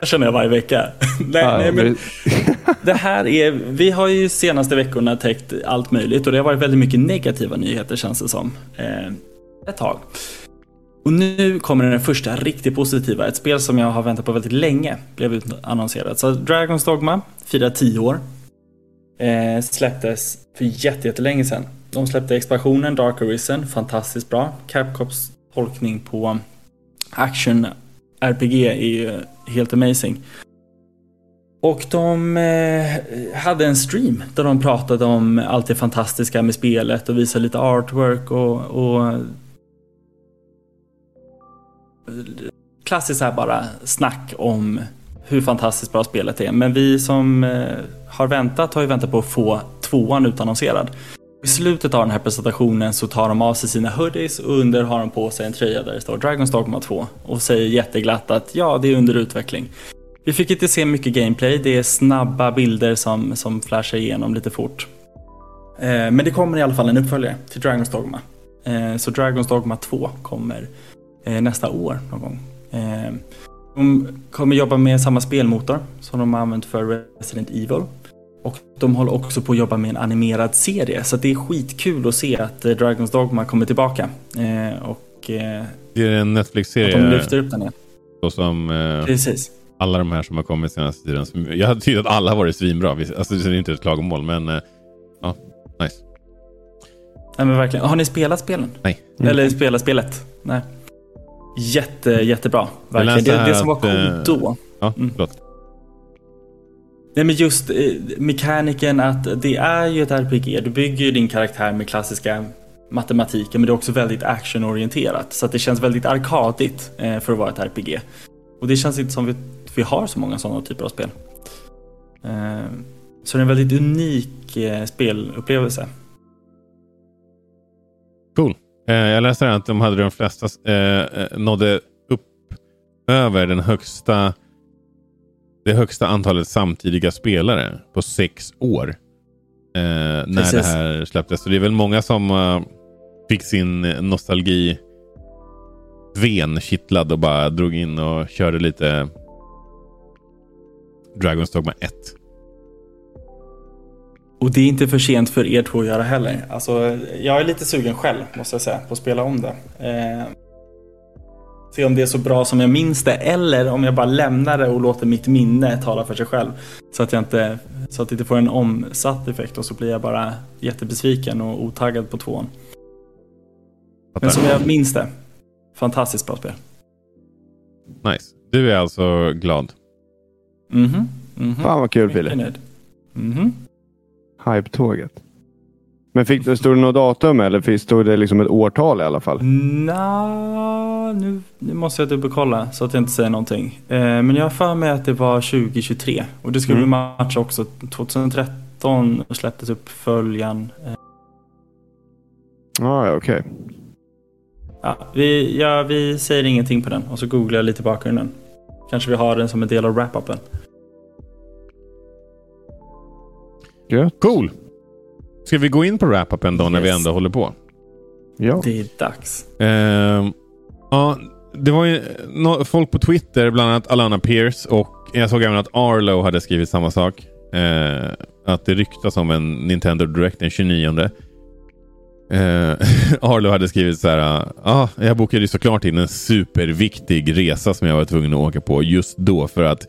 Det känner jag varje vecka. nej, nej, men det här är, vi har ju senaste veckorna täckt allt möjligt och det har varit väldigt mycket negativa nyheter känns det som. Eh, ett tag. Och nu kommer den första riktigt positiva. Ett spel som jag har väntat på väldigt länge blev utannonserat. Så Dragons Dogma firar 10 år. Eh, släpptes för jättelänge sedan. De släppte expansionen Dark Arisen, fantastiskt bra. Capcoms tolkning på action RPG är ju helt amazing. Och de eh, hade en stream där de pratade om allt det fantastiska med spelet och visade lite artwork och, och klassiskt här bara snack om hur fantastiskt bra spelet är. Men vi som eh, har väntat har ju väntat på att få tvåan utannonserad. I slutet av den här presentationen så tar de av sig sina hoodies och under har de på sig en tröja där det står Dragon's Dogma 2 och säger jätteglatt att ja, det är under utveckling. Vi fick inte se mycket gameplay, det är snabba bilder som, som flashar igenom lite fort. Eh, men det kommer i alla fall en uppföljare till Dragon's Dogma. Eh, så Dragon's Dogma 2 kommer nästa år någon gång. Eh, de kommer jobba med samma spelmotor som de har använt för Resident Evil. Och de håller också på att jobba med en animerad serie. Så det är skitkul att se att eh, Dragons Dogma kommer tillbaka. Och, det är en Netflix-serie. Att de lyfter upp den igen. Så som Precis. alla de här som har kommit senaste tiden. Jag hade tyckt att alla har varit svinbra. Alltså det är inte ett klagomål men ja, nice. Nej men verkligen. Har ni spelat spelen? Nej. Eller spelat spelet? Nej. Jätte, jättebra. Verkligen. Det, det som var coolt eh, då. Ja, mm. Nej men just eh, mekaniken att det är ju ett RPG. Du bygger ju din karaktär med klassiska matematiken men det är också väldigt actionorienterat. Så att det känns väldigt arkadigt eh, för att vara ett RPG. Och det känns inte som vi, vi har så många sådana typer av spel. Så det är en väldigt unik spelupplevelse. Cool. Eh, jag läste att de hade de flesta eh, eh, nådde upp över den högsta det högsta antalet samtidiga spelare på sex år. Eh, när det här släpptes. Så det är väl många som uh, fick sin nostalgi ven kittlad och bara drog in och körde lite Dragons Dogma 1. Och det är inte för sent för er två att göra heller. Alltså, jag är lite sugen själv, måste jag säga, på att spela om det. Eh, se om det är så bra som jag minns det, eller om jag bara lämnar det och låter mitt minne tala för sig själv. Så att jag inte, så att det inte får en omsatt effekt och så blir jag bara jättebesviken och otaggad på tvåan. Men som jag minns det, fantastiskt bra spel. Nice. Du är alltså glad? Mhm. Mm mhm. Fan vad kul nöjd. Mhm. Hype-tåget. Men fick du, stod det något datum eller fick- stod det liksom ett årtal i alla fall? Nja, nu, nu måste jag dubbelkolla så att jag inte säger någonting. Eh, men jag har för mig att det var 2023 och det skulle Mm. match också. 2013 släpptes uppföljaren. Eh, Ah, ja, okej. ja, vi, ja, vi säger ingenting på den och så googlar jag lite i bakgrunden. Kanske vi har den som en del av wrap-upen. Gött. Cool. Ska vi gå in på wrap-upen då när vi ändå håller på? Ja. Det är dags. Ehm, ja, det var ju nå- folk på Twitter, bland annat Alana Pierce och jag såg även att Arlo hade skrivit samma sak. Eh, att det ryktas om en Nintendo Direct den 29. Eh, Arlo hade skrivit så här. Ah, jag bokade ju såklart in en superviktig resa som jag var tvungen att åka på just då för att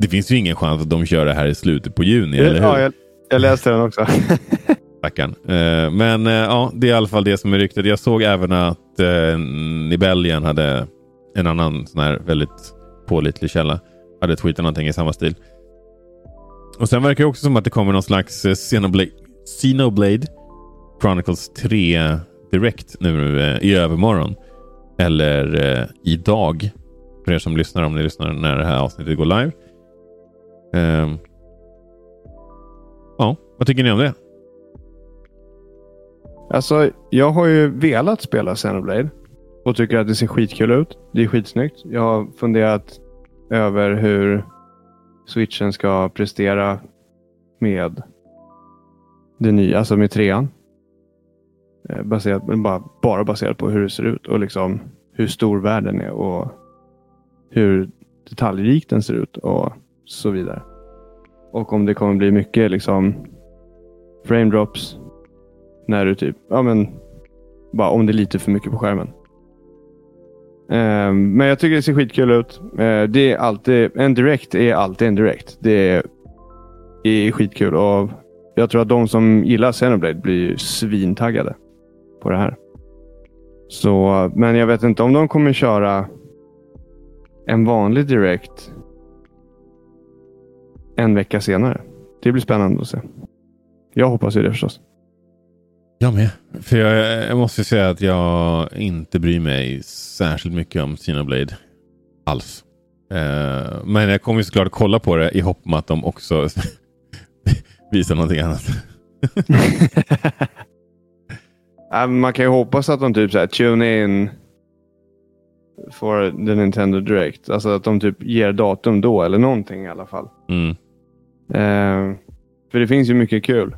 det finns ju ingen chans att de kör det här i slutet på juni, eller hur? Ja, jag, jag läste den också. Stackarn. Eh, men eh, ja, det är i alla fall det som är ryktet. Jag såg även att eh, Nibellion hade en annan sån här väldigt pålitlig källa. Hade tweetat någonting i samma stil. Och sen verkar det också som att det kommer någon slags eh, Xenoblade, Xenoblade Chronicles 3 direkt nu i övermorgon. Eller eh, idag. För er som lyssnar om ni lyssnar när det här avsnittet går live. Ehm vad tycker ni om det? Alltså, jag har ju velat spela Xenoblade och tycker att det ser skitkul ut. Det är skitsnyggt. Jag har funderat över hur switchen ska prestera med det nya, alltså med trean. Eh, baserat, bara, bara baserat på hur det ser ut och liksom hur stor världen är och hur detaljrik den ser ut och så vidare. Och om det kommer bli mycket liksom frame drops när du typ, ja men, bara om det är lite för mycket på skärmen. Um, men jag tycker det ser skitkul ut. Uh, det är alltid, en direkt är alltid en direkt. Det är, är skitkul och jag tror att de som gillar Xenoblade blir svintaggade på det här. Så, men jag vet inte om de kommer köra en vanlig direkt en vecka senare. Det blir spännande att se. Jag hoppas ju det förstås. Jag med. För jag, jag måste säga att jag inte bryr mig särskilt mycket om Xenoblade alls. Eh, men jag kommer ju såklart kolla på det i hopp om att de också visar någonting annat. Ja, men Man kan ju hoppas att de typ så här, tune in för the Nintendo Direct. Alltså att de typ ger datum då eller någonting i alla fall. Mm. Eh, för det finns ju mycket kul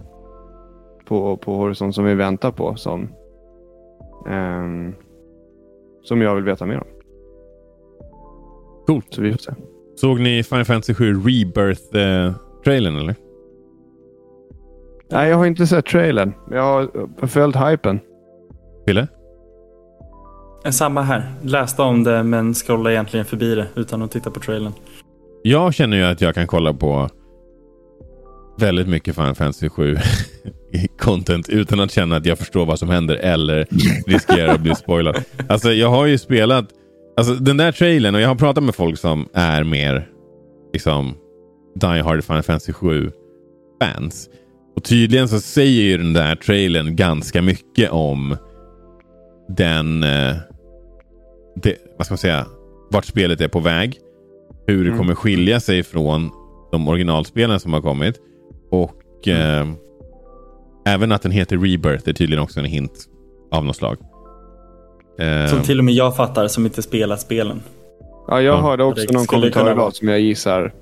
på, på Horizon som vi väntar på. Som, ehm, som jag vill veta mer om. Coolt. Så vi får se. Såg ni Final Fantasy 7 Rebirth-trailern eller? Nej, jag har inte sett trailern. Jag har följt hypen. Fille? Eh, Samma här. Läste om det men scrollade egentligen förbi det utan att titta på trailern. Jag känner ju att jag kan kolla på väldigt mycket Final Fantasy 7 i content utan att känna att jag förstår vad som händer eller riskerar att bli spoilad. Alltså jag har ju spelat alltså, den där trailern och jag har pratat med folk som är mer liksom Die Hard Final Fantasy 7 fans. Och tydligen så säger ju den där trailern ganska mycket om den, eh, det, vad ska man säga, vart spelet är på väg. Hur det Mm. kommer skilja sig från de originalspelen som har kommit. Och eh, även att den heter Rebirth är tydligen också en hint av något slag. Eh, Som till och med jag fattar som inte spelat spelen. Ja, jag Ja, hörde också någon kommentar idag som jag gissar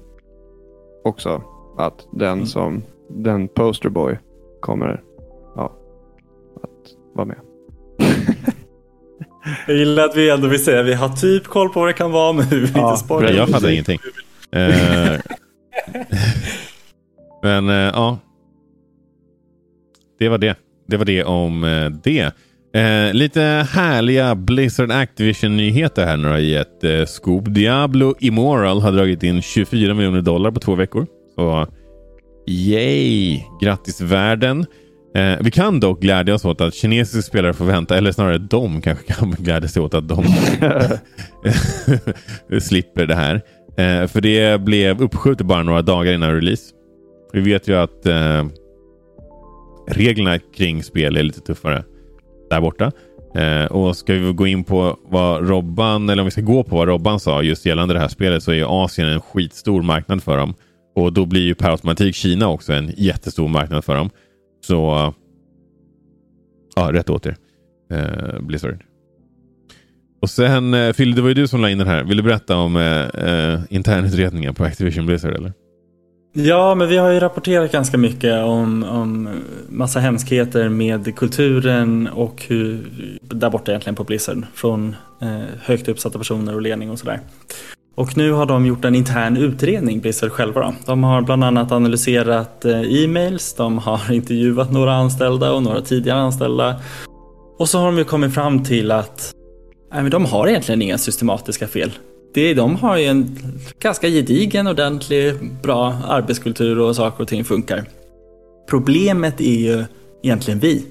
också. Att den Mm. som den posterboy kommer ja, att vara med. Jag gillar att vi ändå vill säga att vi har typ koll på vad det kan vara men vi vill Ja, inte spoila. jag fattar ingenting. Eh, men eh, ja. det var det. Det var det om eh, det. Eh, lite härliga Blizzard Activision-nyheter här nu i ett eh, scoop. Diablo Immoral har dragit in 24 miljoner dollar på två veckor. Så yay! Grattis världen! Eh, vi kan dock glädja oss åt att kinesiska spelare får vänta, eller snarare de kanske kan glädja sig åt att de slipper det här. Eh, för det blev uppskjutet bara några dagar innan release. Vi vet ju att eh, reglerna kring spel är lite tuffare där borta. Eh, och ska vi gå in på vad Robban, eller om vi ska gå på vad Robban sa just gällande det här spelet så är Asien en skitstor marknad för dem. Och då blir ju per automatik Kina också en jättestor marknad för dem. Så ja, rätt åt er. Eh, Blizzard. Och sen, eh, Phil, det var ju du som la in den här. Vill du berätta om eh, eh internutredningen på Activision Blizzard? Eller? Ja, men vi har ju rapporterat ganska mycket om, om massa hemskheter med kulturen och hur, där borta egentligen på Blizzard. Från eh, högt uppsatta personer och ledning och sådär. Och nu har de gjort en intern utredning, Blizzard själva. Då. De har bland annat analyserat eh, e-mails, de har intervjuat några anställda och några tidigare anställda. Och så har de ju kommit fram till att nej, men de har egentligen inga systematiska fel. Det, de har ju en ganska gedigen, ordentlig, bra arbetskultur och saker och ting funkar. Problemet är ju egentligen vi.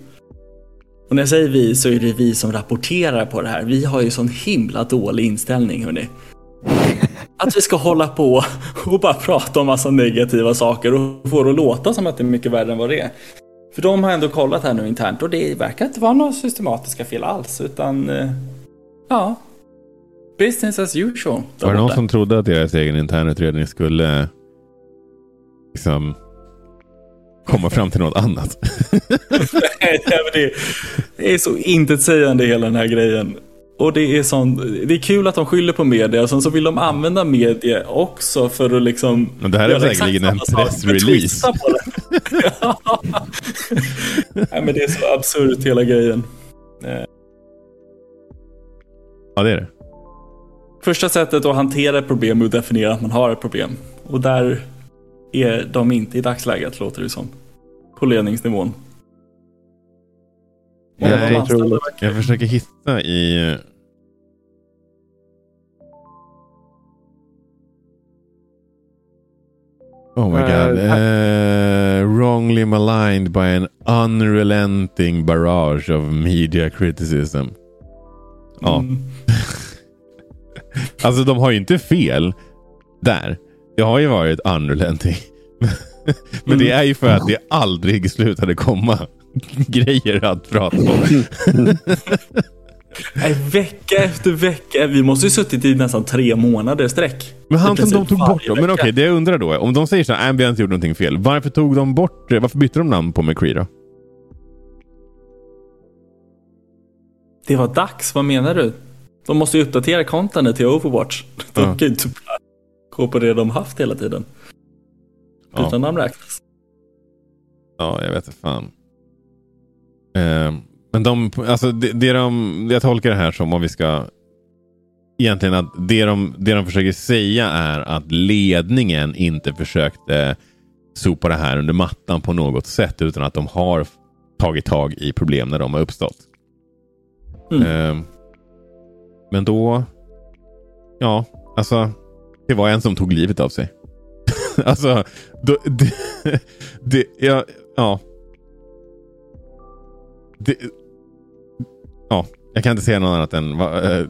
Och när jag säger vi så är det vi som rapporterar på det här. Vi har ju sån himla dålig inställning hörni. Att vi ska hålla på och bara prata om massa negativa saker och få det att låta som att det är mycket värre än vad det är. För de har ändå kollat här nu internt och det verkar inte vara några systematiska fel alls utan eh, ja, business as usual. Var det någon som trodde att deras egen internutredning skulle liksom komma fram till något annat? Nej, det, det är så intetsägande hela den här grejen. Och det är, sån, det är kul att de skyller på media sen så vill de använda media också för att liksom... Men det här är säkerligen en pressrelease. ja. Nej, men det är så absurt hela grejen. Ja, det är det. Första sättet att hantera ett problem är att definiera att man har ett problem. Och där är de inte i dagsläget, låter det som. På ledningsnivån. Nej, jag, tror, jag försöker hitta i... Oh my god. Uh, wrongly maligned by an unrelenting barrage of media criticism. Ja. Mm. alltså de har ju inte fel där. Det har ju varit unrelenting. Men det är ju för att det aldrig slutade komma grejer att prata om. Nej, vecka efter vecka. Vi måste ju suttit i nästan tre månader sträck. Men han som de tog bort då? Men okej, okay, det jag undrar då. Om de säger så här, Ambient gjort någonting fel. Varför tog de bort Varför bytte de namn på McCree då? Det var dags, vad menar du? De måste ju uppdatera contentet till Overwatch. De ja. kan ju inte gå på det de haft hela tiden. Ja. Utan namn räknas. Ja, jag vet inte fan. Eh, men de, alltså det, det de, jag tolkar det här som om vi ska egentligen att det de, det de försöker säga är att ledningen inte försökte sopa det här under mattan på något sätt utan att de har tagit tag i problem när de har uppstått. Mm. Eh, men då, ja, alltså det var en som tog livet av sig. alltså, då, det, det, ja, ja, det, ja, jag kan inte säga något annat än uh,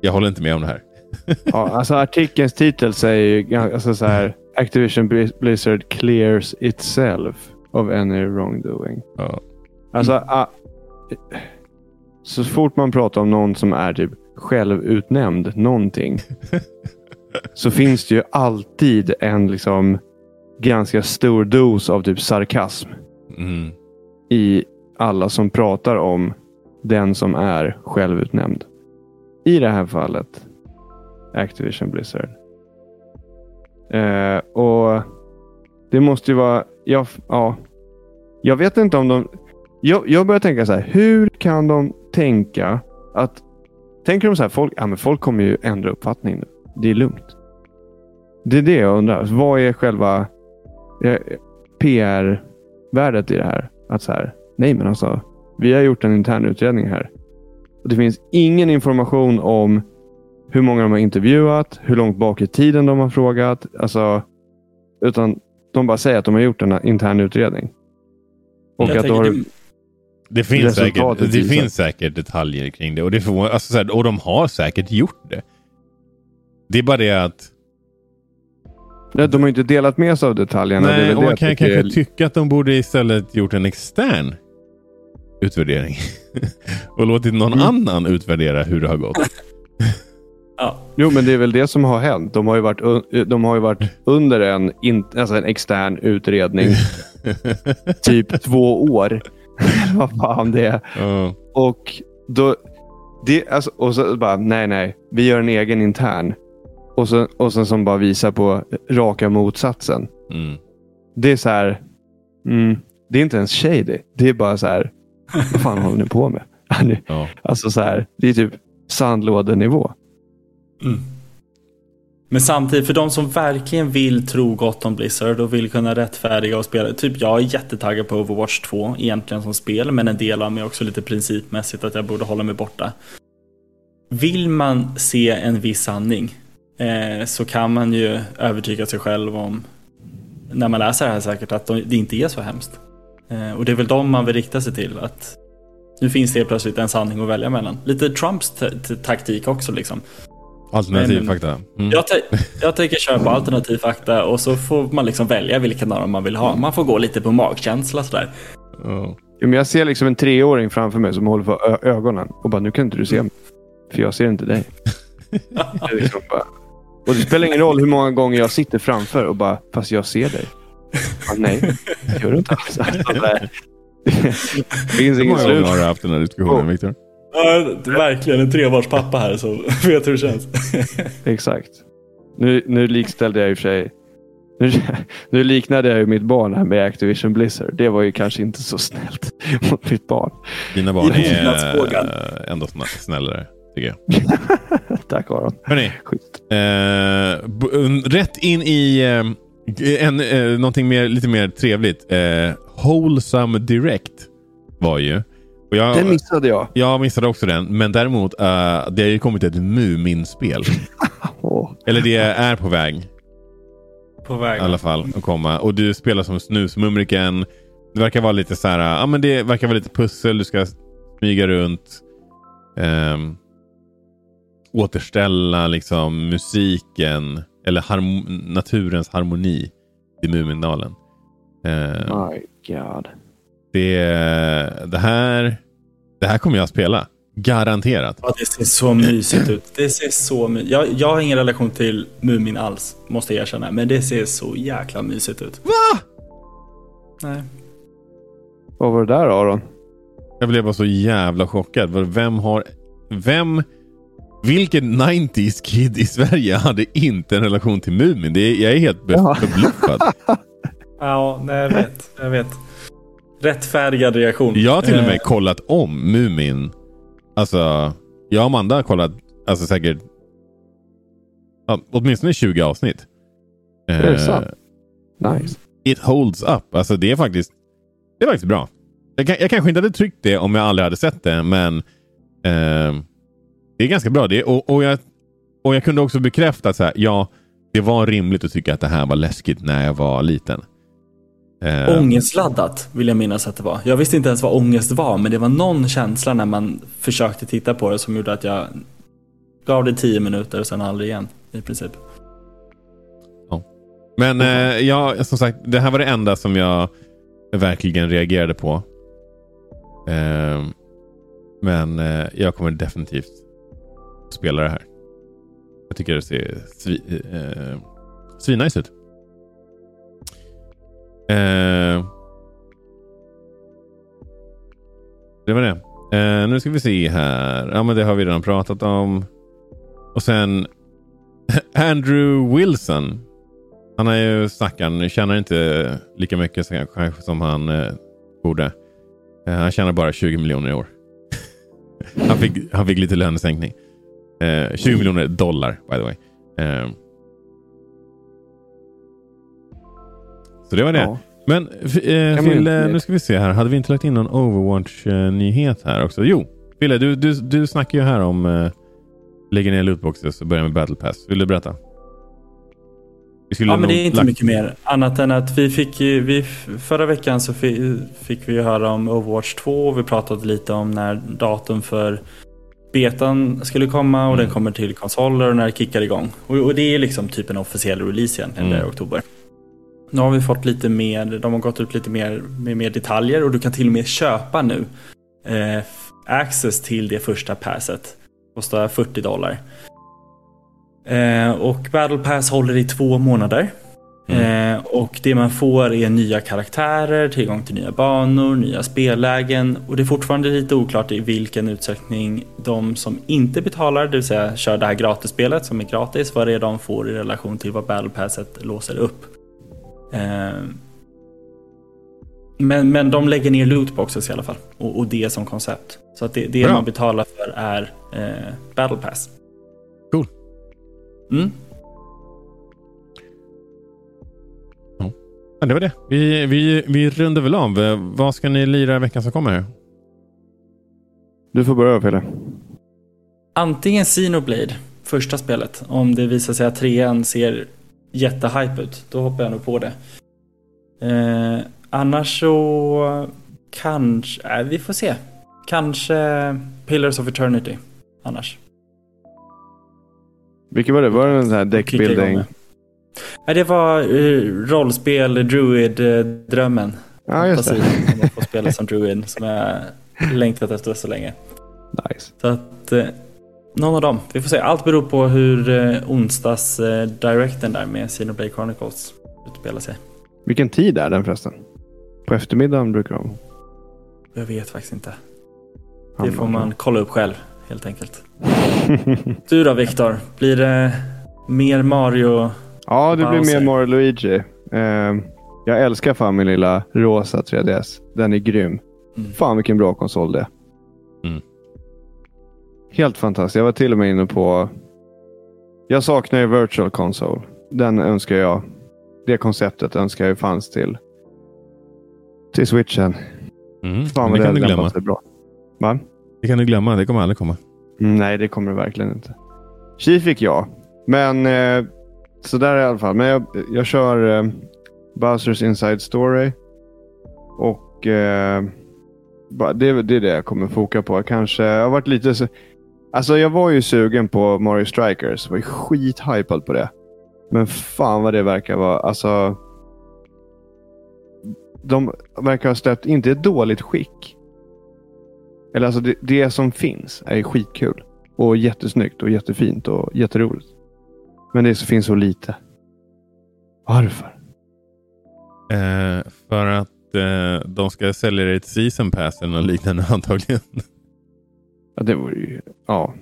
jag håller inte med om det här. ja, alltså artikelns titel säger ju alltså så här, Activision Blizzard clears itself of any wrongdoing. Ja. Alltså, uh, så fort man pratar om någon som är typ självutnämnd någonting så finns det ju alltid en liksom ganska stor dos av typ sarkasm mm. i alla som pratar om den som är självutnämnd. I det här fallet Activision Blizzard. Eh, och Det måste ju vara... Ja, ja, jag vet inte om de... Jag, jag börjar tänka så här. Hur kan de tänka att... Tänker de så här, folk, ja, men folk kommer ju ändra uppfattning nu. Det är lugnt. Det är det jag undrar. Vad är själva eh, PR-värdet i det här? Att så här, nej men alltså, vi har gjort en intern utredning här. Och det finns ingen information om hur många de har intervjuat, hur långt bak i tiden de har frågat. Alltså, utan de bara säger att de har gjort en intern utredning. Och Jag att tänker, har, det- Det finns, säkert, det visar. finns säkert detaljer kring det. Och, det förvånar- alltså, så här, och de har säkert gjort det. Det är bara det att... Nej, de har inte delat med sig av detaljerna. det Nej, väl och det man kan kanske är- tycka att de borde istället gjort en extern utvärdering. och låtit någon Mm. annan utvärdera hur det har gått. ja. Jo, men det är väl det som har hänt. De har ju varit, de har ju varit under en, in, alltså en extern utredning typ två år. Vad fan det är. Ja. Och då... Det, alltså, och så bara, nej, nej. Vi gör en egen intern. Och, så, och sen som bara visar på raka motsatsen. Mm. Det är så här... Mm, det är inte ens shady. Det är bara så här... Vad fan håller ni på med? Ja. Alltså så här, det är typ sandlådenivå. Mm. Men samtidigt, för de som verkligen vill tro gott om Blizzard och vill kunna rättfärdiga och spela. Typ jag är jättetaggad på Overwatch 2 egentligen som spel. Men en del av mig också lite principmässigt att jag borde hålla mig borta. Vill man se en viss sanning eh, så kan man ju övertyga sig själv om när man läser det här säkert att det inte är så hemskt. Eh, och det är väl de man vill rikta sig till. att Nu finns det helt plötsligt en sanning att välja mellan. Lite Trumps taktik också liksom. Alternativ Men- fakta. Mm. Jag, jag tänker köra på alternativ fakta och så får man liksom välja vilken av dem man vill ha. Man får gå lite på magkänsla sådär. Ja. Jo, men jag ser liksom en treåring framför mig som håller för ö- ögonen och bara, nu kan inte du se mig. För jag ser inte dig. Det liksom bara... Och det spelar ingen roll hur många gånger jag sitter framför och bara, fast jag ser dig. Ja, nej, det gör du inte alls. Alltså. Det finns Hur ingen många gånger slut. har du haft den här diskussionen, Oh. Viktor? Ja, det är verkligen en trebarnspappa här så vet hur det känns. Exakt. Nu, nu likställde jag i och för sig... Nu, nu liknade jag ju mitt barn här med Activision Blizzard. Det var ju kanske inte så snällt mot mitt barn. Dina barn är äh, ändå snällare, tycker jag. Tack Aron. Hörrni, eh, rätt in i eh, en, eh, någonting mer, lite mer trevligt. Eh, Wholesome Direct var ju. Och jag, Den missade jag. jag missade också den, men däremot eh, det har ju kommit ett Mumin-spel. Åh. Eller det är på väg På väg. i alla fall att komma. Och du spelar som Snusmumriken. Det verkar vara lite så här, ja men det verkar vara lite pussel. Du ska smyga runt. ehm, återställa liksom musiken. Eller harm- naturens harmoni i Mumindalen. Eh, My God. Det, det, här, det här kommer jag att spela. Garanterat. Ja, det ser så mysigt ut. Det ser så my- jag, jag har ingen relation till Mumin alls, måste jag erkänna. Men det ser så jäkla mysigt ut. Va? Nej. Vad var det där Aron? Jag blev bara så jävla chockad. För Vem har... Vem... Vilken 90s kid i Sverige hade inte en relation till Mumin? Det är, jag är helt förbluffad. Ja, nej, jag vet. Jag vet. Rättfärdigad reaktion. Jag har till och med Eh, kollat om Mumin. Alltså, jag och Amanda har kollat alltså säkert ja, åtminstone 20 avsnitt. Är det Eh, sant? Nice. It holds up. Alltså det är faktiskt, det är faktiskt bra. Jag, kan, jag kanske inte hade tryckt det om jag aldrig hade sett det, men eh, det är ganska bra. Det, och, och, jag, och jag kunde också bekräfta att så här, ja, det var rimligt att tycka att det här var läskigt när jag var liten. Eh, Ångestladdat vill jag minnas att det var. Jag visste inte ens vad ångest var, men det var någon känsla när man försökte titta på det som gjorde att jag gav det tio minuter och sen aldrig igen i princip. Men eh, ja, som sagt, det här var det enda som jag verkligen reagerade på. Eh, men eh, jag kommer definitivt spela det här. Jag tycker det ser svi, eh, svinnice ut. Eh, det var det. Eh, nu ska vi se här. Ja, men det har vi redan pratat om. Och sen Andrew Wilson. Han är ju stackaren. Tjänar inte lika mycket som- kanske som han eh, borde. Eh, han tjänar bara 20 miljoner i år. han, fick, han fick lite lönesänkning. Eh, 20 miljoner dollar by the way. Eh, så det var det. Ja. Men eh, Fille, nu ska vi se här. Hade vi inte lagt in någon Overwatch-nyhet här också? Jo, Fille, du, du, du snackar ju här om eh, lägga ner lootboxes och börja med battle pass. Vill du berätta? ja, men det är inte lagt... mycket mer. Annat än att vi fick vi, förra veckan så fick vi höra om Overwatch 2. Vi pratade lite om när datum för betan skulle komma och mm. den kommer till konsoler och när det kickar igång. Och, och det är liksom typ en officiell release egentligen, mm. i oktober. Nu har vi fått lite mer, de har gått ut lite mer med mer detaljer och du kan till och med köpa nu eh, access till det första passet. Kostar 40 dollar. Eh, och Battle Pass håller i två månader. Mm. Eh, och det man får är nya karaktärer, tillgång till nya banor, nya spellägen och det är fortfarande lite oklart i vilken utsträckning de som inte betalar, det vill säga kör det här gratisspelet som är gratis, vad det är de får i relation till vad Battle Passet låser upp. Eh, men, men de lägger ner lootboxes i alla fall och, och det som koncept. Så att det, det man betalar för är eh, Battle Pass. Cool. Mm. Ja, det var det. Vi, vi, vi rundar väl av. Vad ska ni lira i veckan som kommer? Här? Du får börja Pelle. Antingen Xenoblade, första spelet. Om det visar sig att trean ser jättehype ut. Då hoppar jag nog på det. Eh, annars så kanske, äh, vi får se. Kanske Pillars of Eternity. Annars. Vilket var det? Var det en sån här deckbuilding? Nej, det var uh, rollspel, Druid-drömmen. Ja, just det. Man får spela som Druid som jag längtat efter så länge. Nice. Så att uh, någon av dem. Vi får se. Allt beror på hur uh, onsdags uh, directen där med Xenoblade Chronicles utspelar sig. Vilken tid är den förresten? På eftermiddagen brukar de? Jag vet faktiskt inte. Det får man kolla upp själv helt enkelt. du då Viktor? Blir det mer Mario? Ja, det blir mer Mario Luigi. Uh, jag älskar fan min lilla rosa 3DS. Den är grym. Mm. Fan vilken bra konsol det är. Helt fantastiskt. Jag var till och med inne på... Jag saknar ju Virtual Console. Den önskar jag. Det konceptet önskar jag fanns till, till switchen. Mm. Fan vad det, det glömma. bra. Va? Det kan du glömma. Det kommer aldrig komma. Mm, nej, det kommer det verkligen inte. Chi fick jag. Men eh, så där i alla fall. Men jag, jag kör eh, Bowsers Inside Story. Och eh, det, det är det jag kommer foka på. Kanske, jag har varit lite... Alltså jag var ju sugen på Mario Strikers. Jag var ju skithypad på det. Men fan vad det verkar vara. Alltså, de verkar ha släppt, inte ett dåligt skick. Eller alltså det, det som finns är skitkul. Och jättesnyggt och jättefint och jätteroligt. Men det finns så lite. Varför? Eh, för att eh, de ska sälja det till season pass eller något liknande antagligen. Ja, det vore ju... Ja.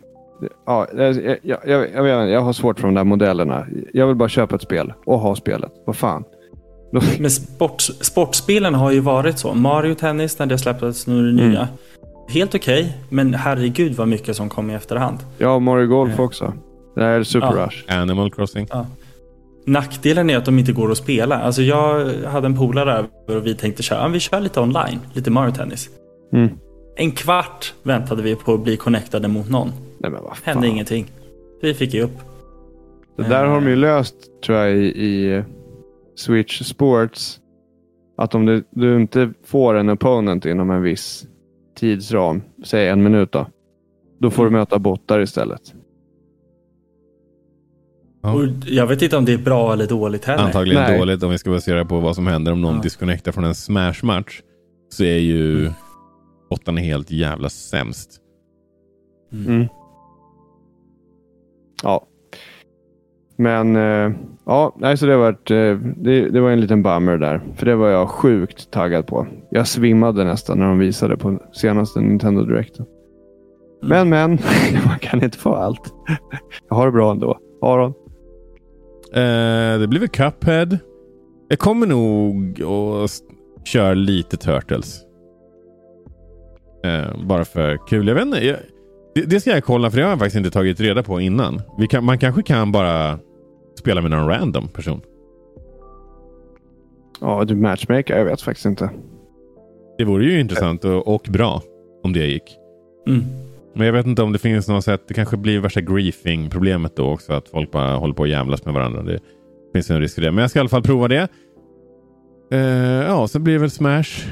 Ja, jag, jag, jag, jag, jag har svårt för de där modellerna. Jag vill bara köpa ett spel och ha spelet. Vad fan. Men sport, sportspelen har ju varit så. Mario Tennis när det släpptes, nu är det nya. Mm. Helt okej, okay, men herregud vad mycket som kom i efterhand. Ja, Mario Golf eh. också. Det här är Super ja. Rush. Animal Crossing. Ja. Nackdelen är att de inte går att spela. Alltså jag hade en polare över och vi tänkte köra, vi kör lite online, lite Mario Tennis. Mm. En kvart väntade vi på att bli connectade mot någon. Nej, men vad Hände ingenting. Vi fick ge upp. Det där har de ju löst tror jag i, i Switch Sports. Att om du, du, inte får en opponent inom en viss tidsram, säg en minut då. Då får mm. du möta bottar istället. Ja. jag vet inte om det är bra eller dåligt heller. Antagligen Nej. dåligt om vi ska basera på vad som händer om någon ja. disconnectar från en smash-match. Så är ju mm. bottarna helt jävla sämst. Mm. mm. Ja. Men eh, ja, nej, så det, var ett, eh, det, det, var en liten bummer där. För det var jag sjukt taggad på. Jag svimmade nästan när de visade på senaste Nintendo Direct. Mm. Men, men, man kan inte få allt. Jag har det bra ändå. Aron? Eh, det blir väl Cuphead. Jag kommer nog att köra lite Turtles. Eh, bara för kul. Jag vet inte. Jag, det, det, ska jag kolla för det har jag faktiskt inte tagit reda på innan. Kan, man kanske kan bara spela med någon random person. Ja, du matchmaker. Jag vet faktiskt inte. Det vore ju intressant och, och bra om det gick. Mm. Men jag vet inte om det finns något sätt. Det kanske blir värsta griefing-problemet då också. Att folk bara håller på att jävlas med varandra. Det finns en risk för det. Men jag ska i alla fall prova det. Uh, ja, sen blir det väl Smash.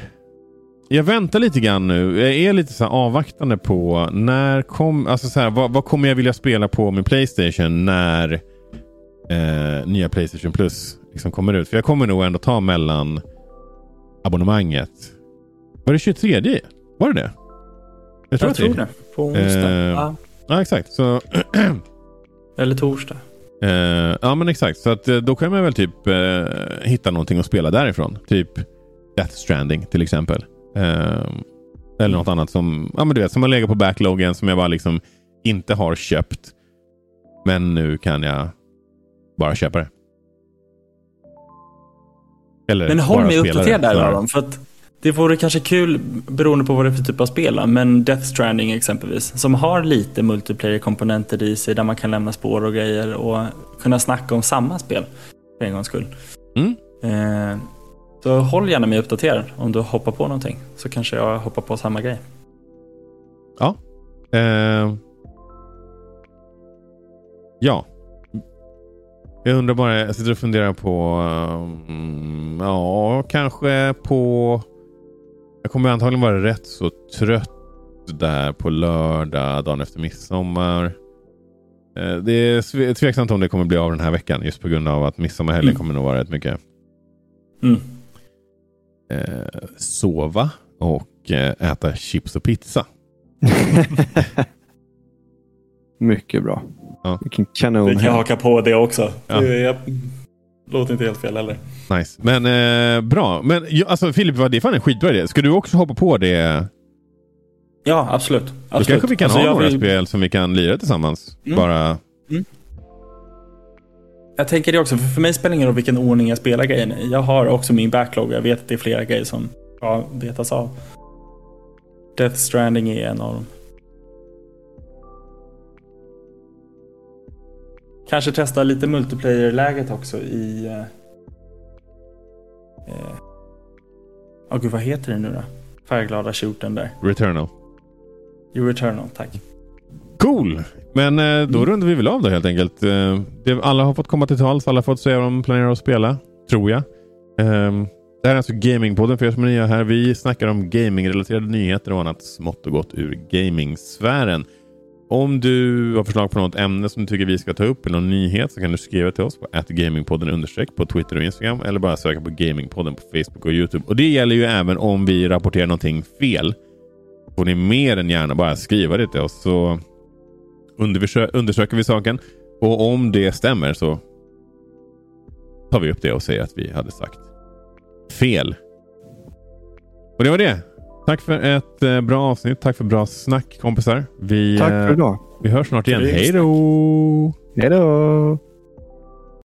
Jag väntar lite grann nu. Jag är lite så avvaktande på när kom, alltså så här, vad, vad, kommer jag vilja spela på min Playstation när uh, nya Playstation Plus liksom kommer ut. För jag kommer nog ändå ta mellan abonnemanget. Var det 23? Var det det? Jag tror, jag tror det. På onsdag. Eh, ja. ja. exakt. Så Eller torsdag. Eh, ja, men exakt. Så att, eh, då kan man väl typ eh, hitta någonting att spela därifrån. Typ Death Stranding till exempel. Eh, eller något annat som, ja, men du vet, som har legat på backloggen som jag bara liksom inte har köpt. Men nu kan jag bara köpa det. Eller men håll mig uppdaterad där Aron. För att det vore kanske kul beroende på vad det är för typ av spel. Men Death Stranding exempelvis. Som har lite multiplayer-komponenter i sig där man kan lämna spår och grejer och kunna snacka om samma spel. För en gångs skull. Mm. Eh, så håll gärna mig uppdaterad om du hoppar på någonting. Så kanske jag hoppar på samma grej. Ja. Eh. Ja. Jag undrar bara, jag sitter och funderar på, um, ja, kanske på jag kommer antagligen vara rätt så trött där på lördag, dagen efter midsommar. Eh, det är tveksamt om det kommer bli av den här veckan just på grund av att midsommarhelgen mm. kommer nog vara rätt mycket. Mm. Eh, sova och eh, äta chips och pizza. mycket bra. Ja. Vilken kanon. Vi kan haka på det också. Ja. Det låter inte helt fel heller. Nice. Men eh, bra. Men alltså Filip, det är fan en skitbra idé. Ska du också hoppa på det? Ja, absolut. absolut. Då kanske vi kan alltså, ha några vill... spel som vi kan lira tillsammans. Mm. Bara... Mm. Jag tänker det också, för, för mig spelar det ingen roll vilken ordning jag spelar grejen i. Jag har också min backlog. Jag vet att det är flera grejer som ska betas av. Death Stranding är en av dem. Kanske testa lite multiplayer-läget också i... Eh, eh, oh, gud, vad heter det nu då? Färgglada shooten där. Returnal. Jo, Returnal, tack. Cool! Men eh, då mm. rundar vi väl av då helt enkelt. Eh, alla har fått komma till tals. Alla har fått säga vad de planerar att spela. Tror jag. Ehm, det här är alltså Gamingpodden för er som är nya här. Vi snackar om gamingrelaterade nyheter och annat smått och gott ur gamingsfären. Om du har förslag på något ämne som du tycker vi ska ta upp eller någon nyhet så kan du skriva till oss på gamingpodden understreck på Twitter och Instagram eller bara söka på Gamingpodden på Facebook och Youtube. Och det gäller ju även om vi rapporterar någonting fel. Får ni mer än gärna bara skriva det till oss så undersöker vi saken. Och om det stämmer så tar vi upp det och säger att vi hade sagt fel. Och det var det. Tack för ett eh, bra avsnitt. Tack för bra snack kompisar. Vi, Tack för eh, idag. Vi hörs snart igen. Hej då! Hej då!